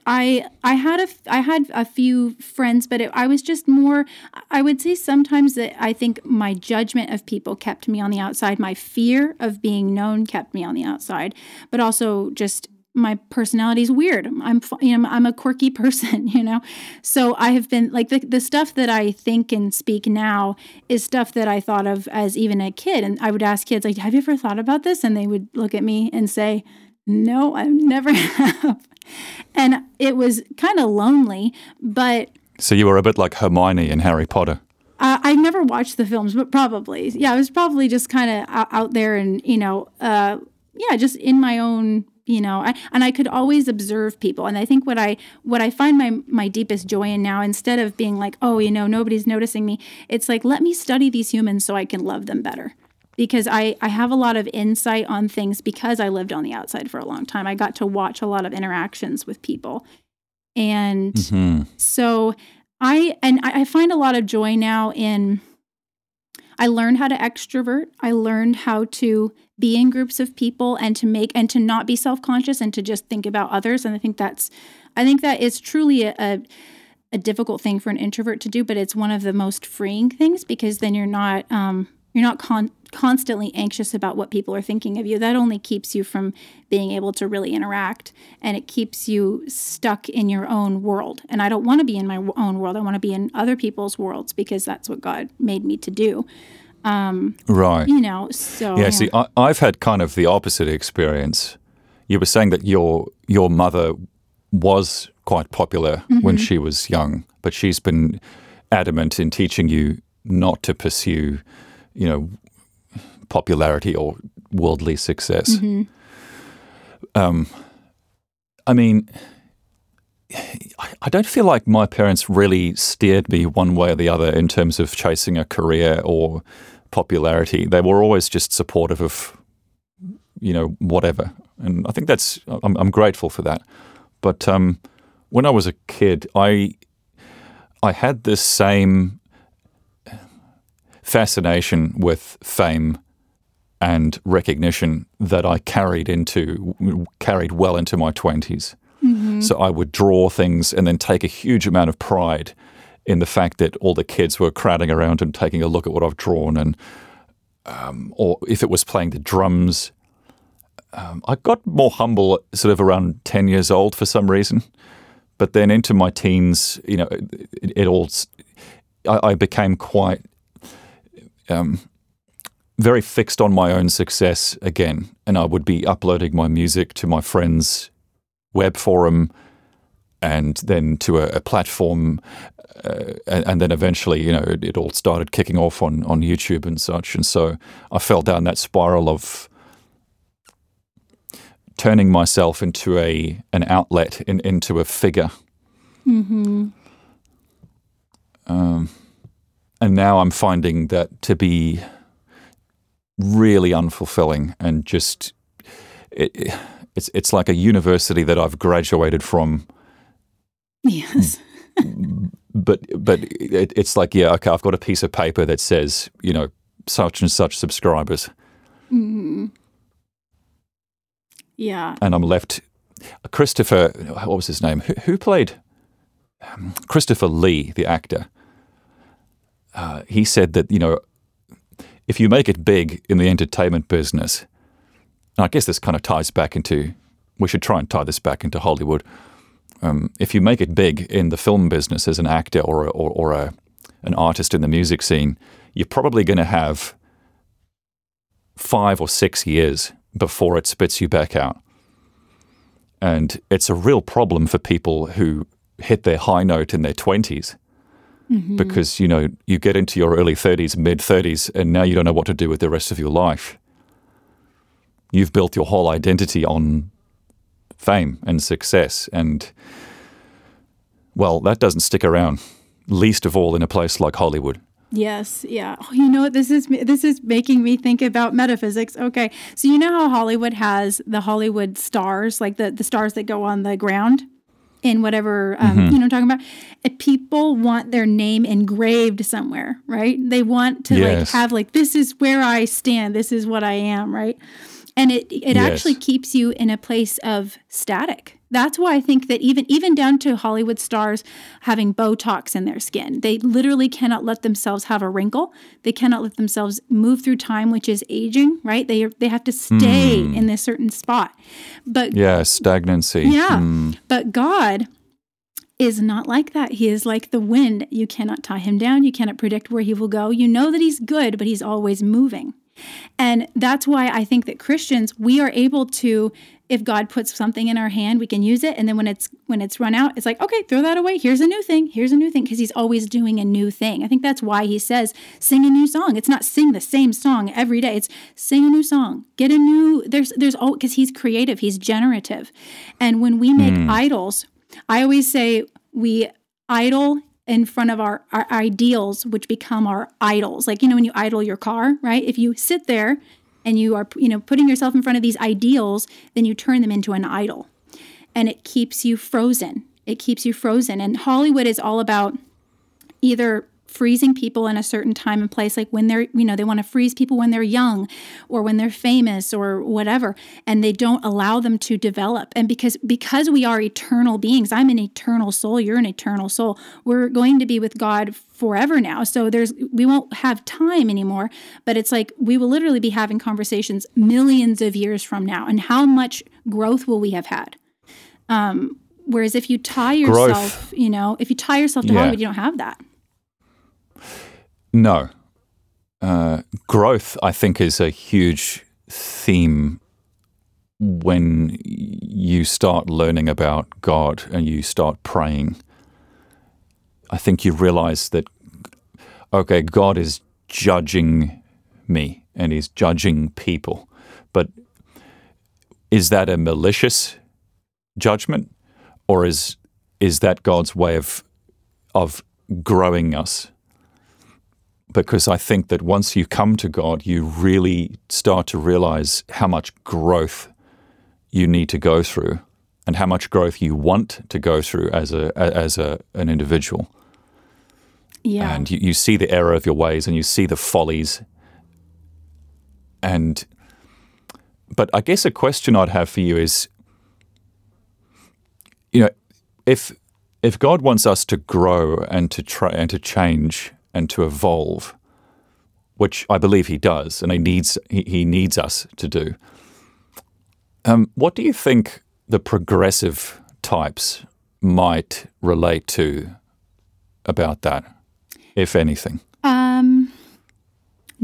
[SPEAKER 2] I I had a I had a few friends, but it, I was just more. I would say sometimes that I think my judgment of people kept me on the outside. My fear of being known kept me on the outside, but also just my personality is weird. I'm you know I'm a quirky person, you know. So I have been like the the stuff that I think and speak now is stuff that I thought of as even a kid, and I would ask kids like, "Have you ever thought about this?" And they would look at me and say, "No, I never have." And it was kind of lonely, but
[SPEAKER 1] So you were a bit like Hermione in Harry Potter.
[SPEAKER 2] uh, I've never watched the films, but probably, yeah, I was probably just kind of out, out there and you know, uh, yeah, just in my own, you know, I, and I could always observe people. And I think what I what I find my my deepest joy in now, instead of being like, oh, you know, nobody's noticing me, it's like let me study these humans so I can love them better. Because I, I have a lot of insight on things because I lived on the outside for a long time. I got to watch a lot of interactions with people. And
[SPEAKER 1] Hmm.
[SPEAKER 2] so I and I I find a lot of joy now in I learned how to extrovert. I learned how to be in groups of people and to make and to not be self-conscious and to just think about others. And I think that's I think that is truly a, a a difficult thing for an introvert to do, but it's one of the most freeing things because then you're not um, you're not con- constantly anxious about what people are thinking of you. That only keeps you from being able to really interact, and it keeps you stuck in your own world. And I don't want to be in my own world. I want to be in other people's worlds because that's what God made me to do.
[SPEAKER 1] Um, right.
[SPEAKER 2] You know, so
[SPEAKER 1] Yeah, see, I, I've had kind of the opposite experience. You were saying that your your mother was quite popular when mm-hmm. she was young, but she's been adamant in teaching you not to pursue, you know, popularity or worldly success. Um, I mean, I, I don't feel like my parents really steered me one way or the other in terms of chasing a career or popularity. They were always just supportive of, you know, whatever. And I think that's, I'm, I'm grateful for that. But um, when I was a kid, I, I had this same fascination with fame and recognition that I carried into carried well into my 20s. So I would draw things and then take a huge amount of pride in the fact that all the kids were crowding around and taking a look at what I've drawn, and um, or if it was playing the drums. Um, I got more humble, sort of around ten years old, for some reason. But then into my teens, you know, it, it all—I became quite um, very fixed on my own success again, and I would be uploading my music to my friends' web forum, and then to a, a platform, uh, and, and then eventually, you know, it, it all started kicking off on on YouTube and such, and so I fell down that spiral of turning myself into a an outlet, in, into a figure. Um, and now I'm finding that to be really unfulfilling and just it, it- it's it's like a university that I've graduated from.
[SPEAKER 2] Yes.
[SPEAKER 1] but but it, it's like yeah okay I've got a piece of paper that says you know such and such subscribers.
[SPEAKER 2] Yeah.
[SPEAKER 1] and I'm left Christopher what was his name? Who, who played um, Christopher Lee the actor? Uh, he said that you know if you make it big in the entertainment business and I guess this kind of ties back into we should try and tie this back into Hollywood um, if you make it big in the film business as an actor or or, or a, an artist in the music scene, you're probably going to have five or six years before it spits you back out. And it's a real problem for people who hit their high note in their 20s Mm-hmm. because, you know, you get into your early 30s, mid 30s, and now you don't know what to do with the rest of your life. You've built your whole identity on fame and success. And, well, that doesn't stick around, least of all in a place like Hollywood.
[SPEAKER 2] Yes, yeah. Oh, you know what? This is this is making me think about metaphysics. Okay, so you know how Hollywood has the Hollywood stars, like the the stars that go on the ground in whatever um, you know I'm talking about. And people want their name engraved somewhere, right? They want to like have like this is where I stand. This is what I am, right? And it it
[SPEAKER 1] Yes.
[SPEAKER 2] actually keeps you in a place of static. That's why I think that even even down to Hollywood stars having Botox in their skin, they literally cannot let themselves have a wrinkle. They cannot let themselves move through time, which is aging. Right? They they have to stay hmm. in this certain spot. But
[SPEAKER 1] Yeah, stagnancy.
[SPEAKER 2] yeah. Hmm. But God is not like that. He is like the wind. You cannot tie him down. You cannot predict where he will go. You know that he's good, but he's always moving. And that's why I think that Christians, we are able to if God puts something in our hand, we can use it and then when it's when it's run out, it's like, okay, throw that away. Here's a new thing. Here's a new thing because he's always doing a new thing. I think that's why he says sing a new song. It's not sing the same song every day. It's sing a new song. Get a new there's there's all because he's creative, he's generative. And when we make hmm. idols, I always say we idol in front of our, our ideals, which become our idols. Like, you know, when you idle your car, right? If you sit there and you are, you know, putting yourself in front of these ideals, then you turn them into an idol. And it keeps you frozen. It keeps you frozen. And Hollywood is all about either freezing people in a certain time and place like when they're you know they want to freeze people when they're young or when they're famous or whatever and they don't allow them to develop and because because we are eternal beings i'm an eternal soul you're an eternal soul we're going to be with god forever now so there's we won't have time anymore but it's like we will literally be having conversations millions of years from now and how much growth will we have had um whereas if you tie yourself you know if you tie yourself to
[SPEAKER 1] Yeah.
[SPEAKER 2] hollywood you don't have that
[SPEAKER 1] No. uh, growth, I think, is a huge theme when you start learning about God and you start praying. I think you realize that, okay, God is judging me and He's judging people. But is that a malicious judgment or is, is that God's way of, of growing us? because I think that once you come to God, you really start to realize how much growth you need to go through and how much growth you want to go through as a as a an individual.
[SPEAKER 2] Yeah.
[SPEAKER 1] And you, you see the error of your ways and you see the follies. And but I guess a question I'd have for you is you know, if if God wants us to grow and to try and to change and to evolve, which I believe he does, and he needs he, he needs us to do. Um, what do you think the progressive types might relate to about that, if anything?
[SPEAKER 2] Um,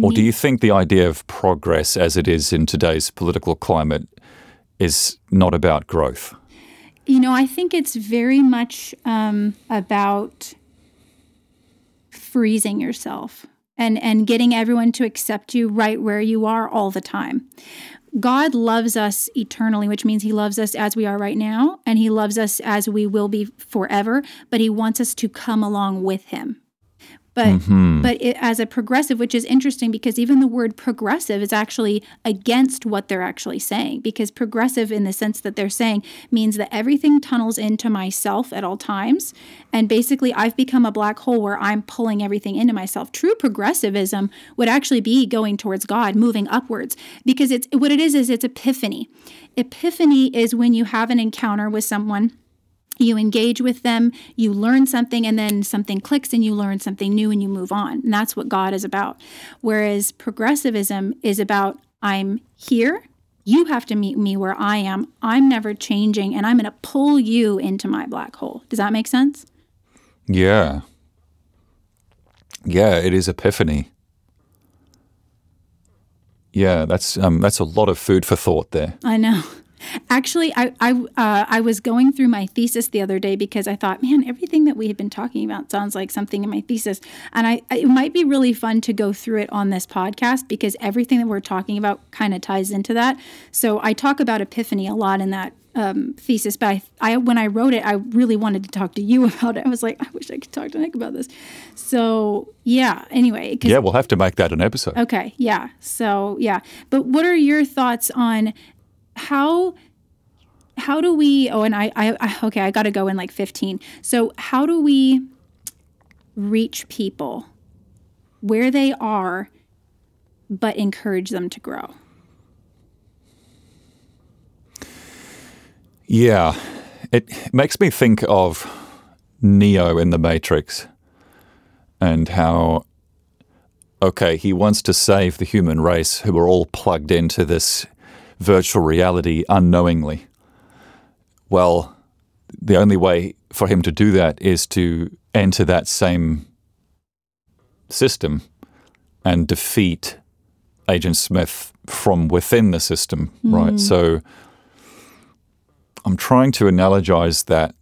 [SPEAKER 1] Or do you think the idea of progress, as it is in today's political climate, is not about growth?
[SPEAKER 2] you know, I think it's very much um, about freezing yourself and and getting everyone to accept you right where you are all the time. God loves us eternally, which means he loves us as we are right now and he loves us as we will be forever, but he wants us to come along with him. But mm-hmm. but it, as a progressive, which is interesting because even the word progressive is actually against what they're actually saying. Because progressive, in the sense that they're saying, means that everything tunnels into myself at all times, and basically I've become a black hole where I'm pulling everything into myself. True progressivism would actually be going towards God, moving upwards, because it's what it is is it's epiphany. Epiphany is when you have an encounter with someone you engage with them, you learn something, and then something clicks and you learn something new and you move on. And that's what God is about. Whereas progressivism is about I'm here, you have to meet me where I am. I'm never changing, and I'm going to pull you into my black hole. Does that make sense?
[SPEAKER 1] Yeah. Yeah, it is epiphany. Yeah, that's um, that's a lot of food for thought there.
[SPEAKER 2] I know. Actually, I I uh, I was going through my thesis the other day because I thought, man, everything that we had been talking about sounds like something in my thesis, and I it might be really fun to go through it on this podcast because everything that we're talking about kind of ties into that. So I talk about epiphany a lot in that um, thesis, but I, I when I wrote it, I really wanted to talk to you about it. I was like, I wish I could talk to Nick about this. So yeah. Anyway,
[SPEAKER 1] Yeah, we'll have to make that an episode.
[SPEAKER 2] Okay, yeah. So, yeah. But what are your thoughts on how how do we oh and I I, I okay, I got to go in like 15. So, how do we reach people where they are but encourage them to grow?
[SPEAKER 1] Yeah, it makes me think of Neo in the Matrix and how, okay, he wants to save the human race who are all plugged into this virtual reality unknowingly. Well, the only way for him to do that is to enter that same system and defeat Agent Smith from within the system, right? Hmm. So I'm trying to analogize that.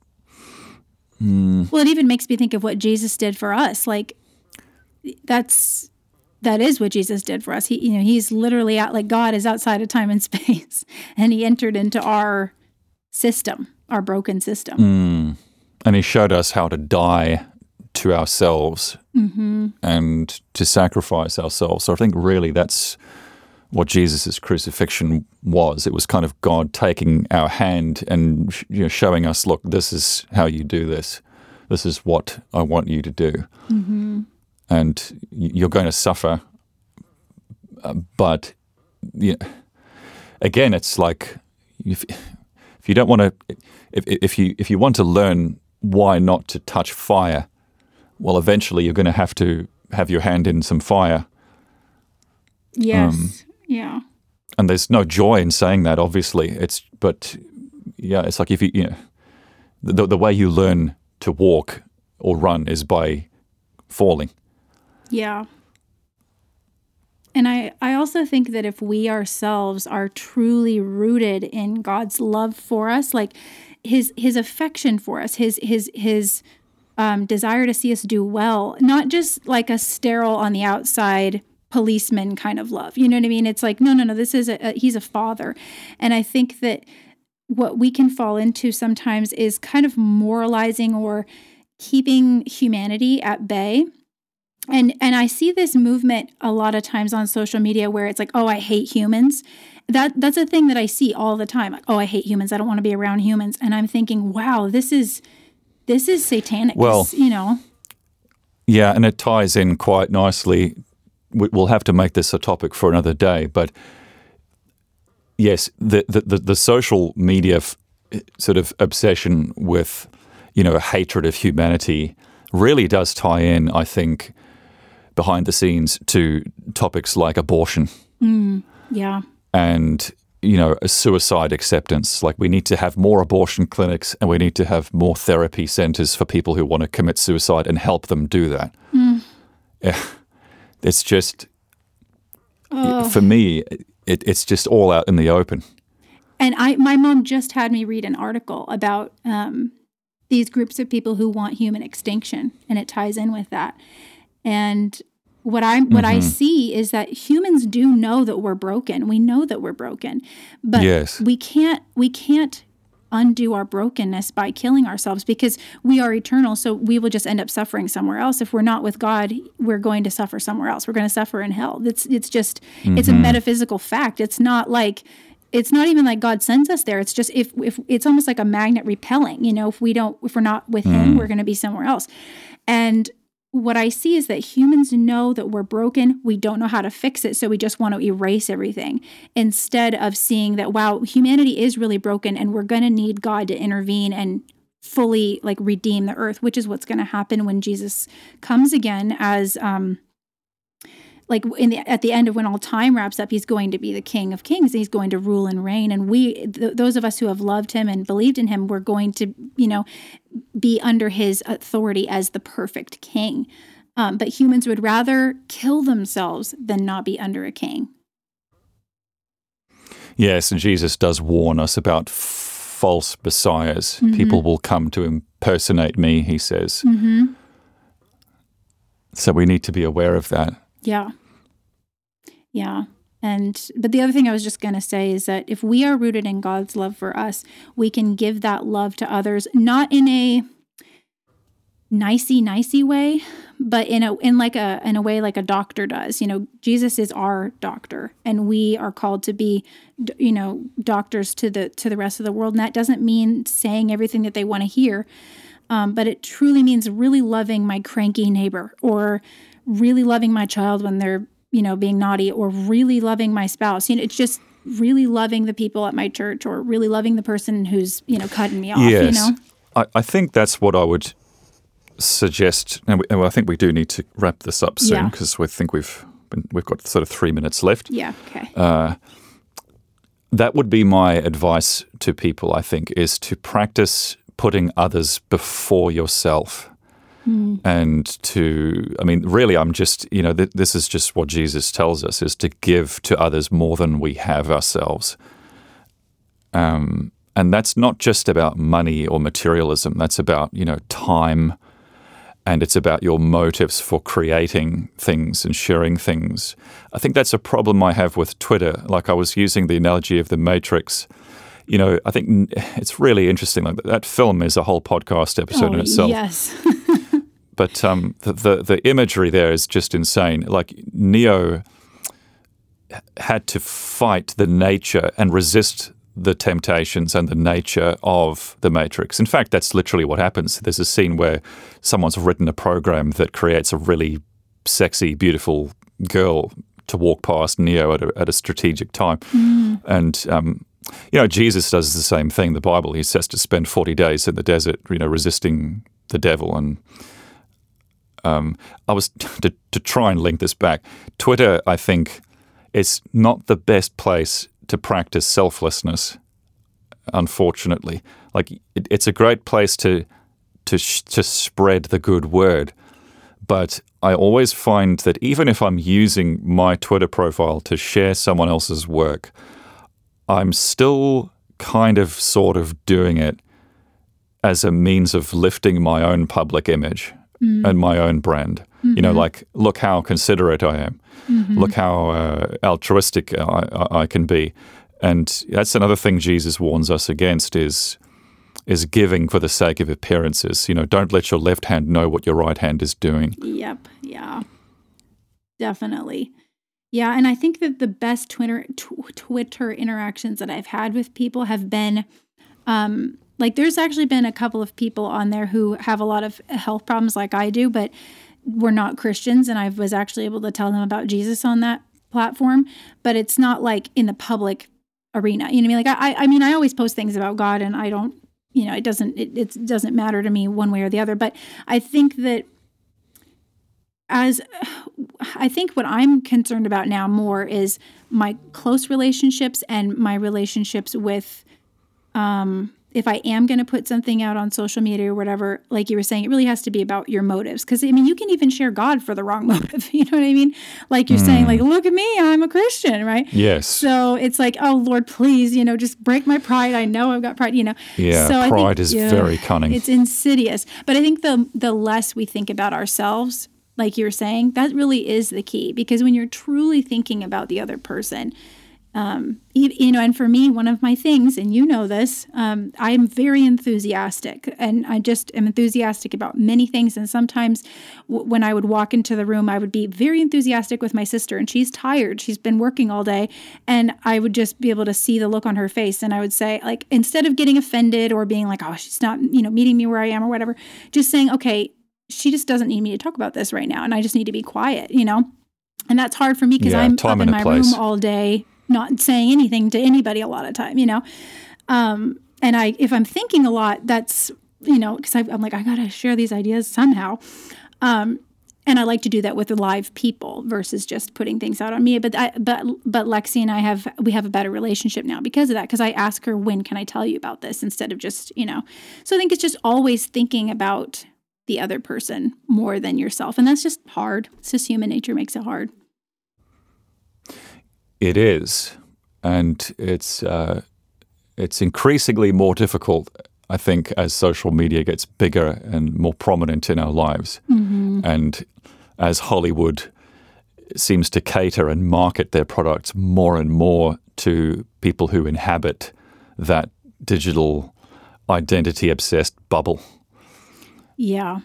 [SPEAKER 1] Hmm.
[SPEAKER 2] Well, it even makes me think of what Jesus did for us. Like that's that is what Jesus did for us. He you know, he's literally out like God is outside of time and space and he entered into our system, our broken system. Hmm.
[SPEAKER 1] And he showed us how to die to ourselves mm-hmm. and to sacrifice ourselves. So I think really that's what Jesus' crucifixion was. It was kind of God taking our hand and you know, showing us, look, this is how you do this. This is what I want you to do. Mm-hmm. And you're going to suffer. Uh, but you know, again, it's like if, if you don't want to, if, if you if you want to learn why not to touch fire, well, eventually you're going to have to have your hand in some fire.
[SPEAKER 2] Yes. yeah.
[SPEAKER 1] and there's no joy in saying that obviously it's but yeah it's like if you you know the, the way you learn to walk or run is by falling
[SPEAKER 2] Yeah. And I, I also think that if we ourselves are truly rooted in God's love for us, like his his affection for us, his his his um, desire to see us do well, not just like a sterile on the outside policeman kind of love. You know what I mean? It's like no, no, no. This is a, a he's a father, and I think that what we can fall into sometimes is kind of moralizing or keeping humanity at bay and and i see this movement a lot of times on social media where it's like oh i hate humans. That that's a thing that i see all the time. Like oh i hate humans. I don't want to be around humans. And i'm thinking wow this is this is satanic.
[SPEAKER 1] Well-
[SPEAKER 2] you know?
[SPEAKER 1] Yeah, and it ties in quite nicely. We- We'll have to make this a topic for another day, but yes, the the, the, the social media f- sort of obsession with you know hatred of humanity really does tie in, I think, behind the scenes to topics like abortion.
[SPEAKER 2] Yeah.
[SPEAKER 1] And you know a suicide acceptance. Like we need to have more abortion clinics and we need to have more therapy centers for people who want to commit suicide and help them do that. Yeah it's just for me it, it's just all out in the open.
[SPEAKER 2] And I, my mom just had me read an article about um, these groups of people who want human extinction, and it ties in with that. And what I what I mm-hmm. see is that humans do know that we're broken. We know that we're broken, but
[SPEAKER 1] Yes.
[SPEAKER 2] we can't we can't undo our brokenness by killing ourselves because we are eternal. So we will just end up suffering somewhere else. If we're not with god we're going to suffer somewhere else. We're going to suffer in hell. It's it's just it's a mm-hmm. metaphysical fact. It's not like it's not even like god sends us there. It's just if if it's almost like a magnet repelling you know if we don't if we're not with him mm. we're going to be somewhere else. And what I see is that humans know that we're broken. We don't know how to fix it. So we just want to erase everything instead of seeing that, wow, humanity is really broken and we're going to need God to intervene and fully like redeem the earth, which is what's going to happen when Jesus comes again as, um, like in the at the end of when all time wraps up he's going to be the king of kings and he's going to rule and reign and we th- those of us who have loved him and believed in him we're going to you know be under his authority as the perfect king. Um, but humans would rather kill themselves than not be under a king.
[SPEAKER 1] Yes and jesus does warn us about false messiahs. People will come to impersonate me he says. So we need to be aware of that.
[SPEAKER 2] Yeah. Yeah. And, but the other thing I was just going to say is that if we are rooted in God's love for us, we can give that love to others, not in a nicey nicey way, but in a, in like a, in a way like a doctor does. You know, Jesus is our doctor and we are called to be, you know, doctors to the, to the rest of the world. And that doesn't mean saying everything that they want to hear. Um, but it truly means really loving my cranky neighbor or really loving my child when they're you know being naughty or really loving my spouse you know it's just really loving the people at my church or really loving the person who's you know cutting me off
[SPEAKER 1] yes.
[SPEAKER 2] you know
[SPEAKER 1] I, I think that's what I would suggest. And we- and I think we do need to wrap this up soon
[SPEAKER 2] Yeah.
[SPEAKER 1] because we think we've been, we've got sort of three minutes left.
[SPEAKER 2] yeah okay uh,
[SPEAKER 1] That would be my advice to people. I think is to practice putting others before yourself. And to, I mean, really, I'm just, you know, th- this is just what Jesus tells us is to give to others more than we have ourselves. Um, and that's not just about money or materialism. That's about, you know, time and it's about your motives for creating things and sharing things. I think that's a problem I have with Twitter. Like I was using the analogy of the Matrix. You know, I think it's really interesting. Like that film is a whole podcast episode in
[SPEAKER 2] oh,
[SPEAKER 1] itself
[SPEAKER 2] yes
[SPEAKER 1] but um, the, the the imagery there is just insane. Like Neo had to fight the nature and resist the temptations and the nature of the Matrix. In fact, that's literally what happens. There's a scene where someone's written a program that creates a really sexy, beautiful girl to walk past Neo at a, at a strategic time, and. Um, you know, Jesus does the same thing. The Bible, he says to spend 40 days in the desert, you know, resisting the devil and Um, I was to, to try and link this back. Twitter, I think, is not the best place to practice selflessness. Unfortunately, like it, it's a great place to to sh- to spread the good word, but I always find that even if I'm using my Twitter profile to share someone else's work, I'm still kind of sort of doing it as a means of lifting my own public image and my own brand. You know, like, look how considerate I am. Look how uh, altruistic I, I, I can be. And that's another thing Jesus warns us against is is giving for the sake of appearances. You know, don't let your left hand know what your right hand is doing.
[SPEAKER 2] Yep. Yeah. Definitely. Yeah, and I think that the best Twitter tw- Twitter interactions that I've had with people have been um like there's actually been a couple of people on there who have a lot of health problems like I do, but were not Christians and I was actually able to tell them about Jesus on that platform, but it's not like in the public arena. You know what I mean? Like I I mean I always post things about God and I don't you know, it doesn't it, it doesn't matter to me one way or the other, but I think that as I think what I'm concerned about now more is my close relationships and my relationships with um if I am going to put something out on social media or whatever, like you were saying, it really has to be about your motives. Because I mean, you can even share God for the wrong motive. You know what I mean? Like you're saying, like, mm. look at me, I'm a Christian, right?
[SPEAKER 1] Yes.
[SPEAKER 2] So it's like, oh Lord, please, you know, just break my pride. I know I've got pride. You know.
[SPEAKER 1] Yeah,
[SPEAKER 2] So I
[SPEAKER 1] pride
[SPEAKER 2] think,
[SPEAKER 1] is
[SPEAKER 2] yeah,
[SPEAKER 1] very cunning.
[SPEAKER 2] It's insidious. But I think the the less we think about ourselves, like you're saying, that really is the key. Because when you're truly thinking about the other person, um, you, know, and for me, one of my things, and you know this, um, I am very enthusiastic, and I just am enthusiastic about many things. And sometimes, w- when I would walk into the room, I would be very enthusiastic with my sister, and she's tired; she's been working all day, and I would just be able to see the look on her face, and I would say, like, instead of getting offended or being like, "Oh, she's not," you know, meeting me where I am or whatever, just saying, "Okay, she just doesn't need me to talk about this right now, and I just need to be quiet," you know. And that's hard for me because
[SPEAKER 1] Yeah,
[SPEAKER 2] I'm up in my
[SPEAKER 1] place.
[SPEAKER 2] room all day, not saying anything to anybody a lot of time, you know. Um, and I, if I'm thinking a lot, that's you know, because I'm like, I gotta share these ideas somehow. Um, and I like to do that with live people versus just putting things out on me. But I, but but Lexi and I have we have a better relationship now because of that. Because I ask her when can I tell you about this instead of just you know. So I think it's just always thinking about the other person more than yourself, and that's just hard. It's just human nature makes it hard.
[SPEAKER 1] It is, and it's uh, it's increasingly more difficult. I think as social media gets bigger and more prominent in our lives, and as Hollywood seems to cater and market their products more and more to people who inhabit that digital identity obsessed bubble.
[SPEAKER 2] Yeah.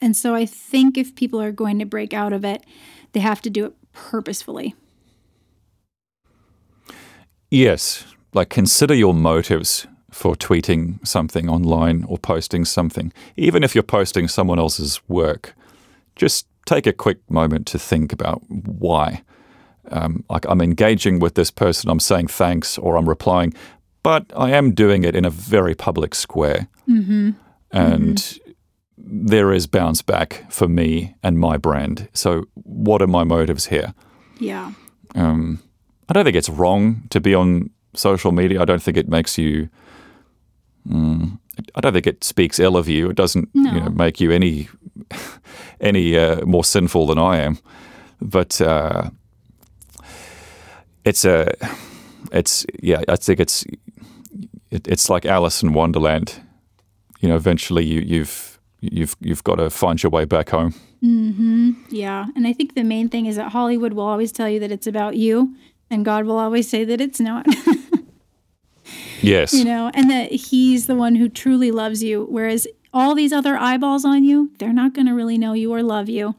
[SPEAKER 2] And so I think if people are going to break out of it, they have to do it purposefully.
[SPEAKER 1] Yes, like consider your motives for tweeting something online or posting something. Even if you're posting someone else's work, just take a quick moment to think about why. Um, like I'm engaging with this person, I'm saying thanks or I'm replying, but I am doing it in a very public square. And there is bounce back for me and my brand. So, what are my motives here?
[SPEAKER 2] Yeah.
[SPEAKER 1] Um, I don't think it's wrong to be on social media. I don't think it makes you. Mm, I don't think it speaks ill of you. It doesn't you know, make you any any uh, more sinful than I am. But uh, it's a it's yeah. I think it's it, it's like Alice in Wonderland. You know, eventually you, you've you've you've got to find your way back home.
[SPEAKER 2] Yeah. And I think the main thing is that Hollywood will always tell you that it's about you, and God will always say that it's not.
[SPEAKER 1] Yes.
[SPEAKER 2] you know, and that He's the one who truly loves you. Whereas all these other eyeballs on you, they're not going to really know you or love you.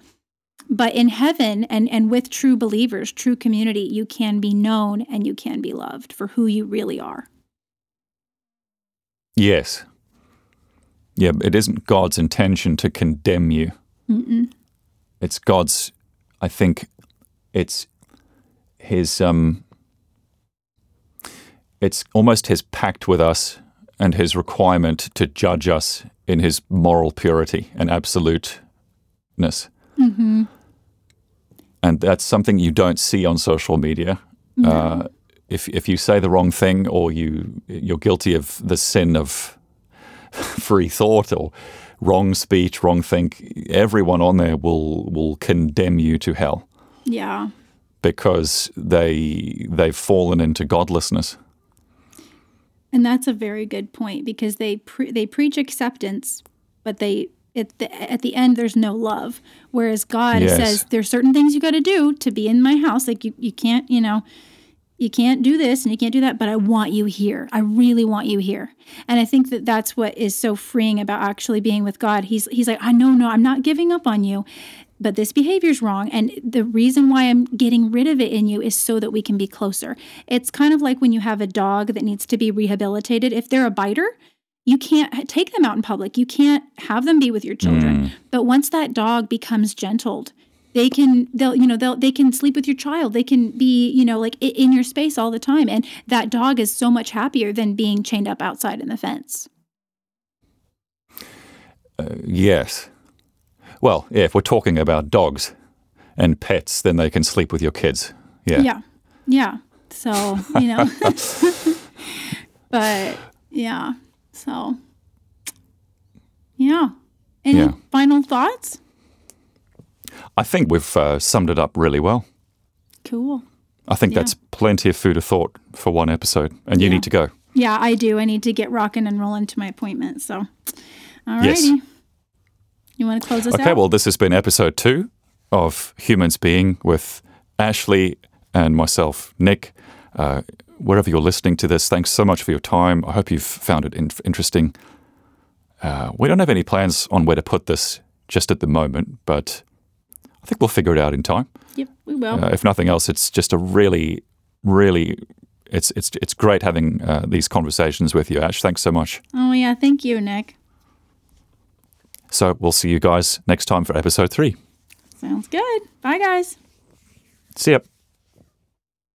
[SPEAKER 2] But in heaven and, and with true believers, true community, you can be known and you can be loved for who you really are.
[SPEAKER 1] Yes. Yeah, it isn't God's intention to condemn you. It's God's, I think, it's his, um, it's almost his pact with us and his requirement to judge us in his moral purity and absoluteness. And that's something you don't see on social media. Uh, if, if you say the wrong thing or you, you're guilty of the sin of free thought or wrong speech, wrong think, everyone on there will will condemn you to hell
[SPEAKER 2] Yeah.
[SPEAKER 1] Because they they've fallen into godlessness.
[SPEAKER 2] And that's a very good point because they pre- they preach acceptance, but they at the at the end there's no love. Whereas God
[SPEAKER 1] Yes.
[SPEAKER 2] says there's certain things you got to do to be in my house. Like you you can't you know you can't do this and you can't do that, but I want you here. I really want you here. And I think that that's what is so freeing about actually being with God. He's he's like I know no I'm not giving up on you. But this behavior's wrong. And the reason why I'm getting rid of it in you is so that we can be closer. It's kind of like when you have a dog that needs to be rehabilitated. If they're a biter, you can't take them out in public. You can't have them be with your children. Mm. But once that dog becomes gentled, they can they'll you know they'll they can sleep with your child. They can be you know like in your space all the time, and that dog is so much happier than being chained up outside in the fence.
[SPEAKER 1] Uh, yes. Well, yeah, if we're talking about dogs and pets, then they can sleep with your kids. Yeah.
[SPEAKER 2] Yeah, yeah. So you know, but yeah. So yeah. Any
[SPEAKER 1] Yeah.
[SPEAKER 2] final thoughts?
[SPEAKER 1] I think we've uh, summed it up really well.
[SPEAKER 2] Cool.
[SPEAKER 1] I think
[SPEAKER 2] Yeah.
[SPEAKER 1] that's plenty of food of thought for one episode, and you
[SPEAKER 2] Yeah.
[SPEAKER 1] need to go.
[SPEAKER 2] Yeah, I do. I need to get rocking and rolling to my appointment. So, alrighty.
[SPEAKER 1] Yes.
[SPEAKER 2] You want to close us out.
[SPEAKER 1] Okay,
[SPEAKER 2] out?
[SPEAKER 1] well, this has been episode two of Humans Being with Ashley and myself, Nick. Uh, wherever you're listening to this, thanks so much for your time. I hope you've found it in- interesting. Uh, we don't have any plans on where to put this just at the moment, but I think we'll figure it out in time.
[SPEAKER 2] Yep, we will.
[SPEAKER 1] Uh, if nothing else, it's just a really, really, it's it's it's great having uh, these conversations with you, Ash. Thanks so much.
[SPEAKER 2] oh yeah, thank you, Nick.
[SPEAKER 1] So we'll see you guys next time for episode three.
[SPEAKER 2] Sounds good. Bye, guys.
[SPEAKER 1] See ya.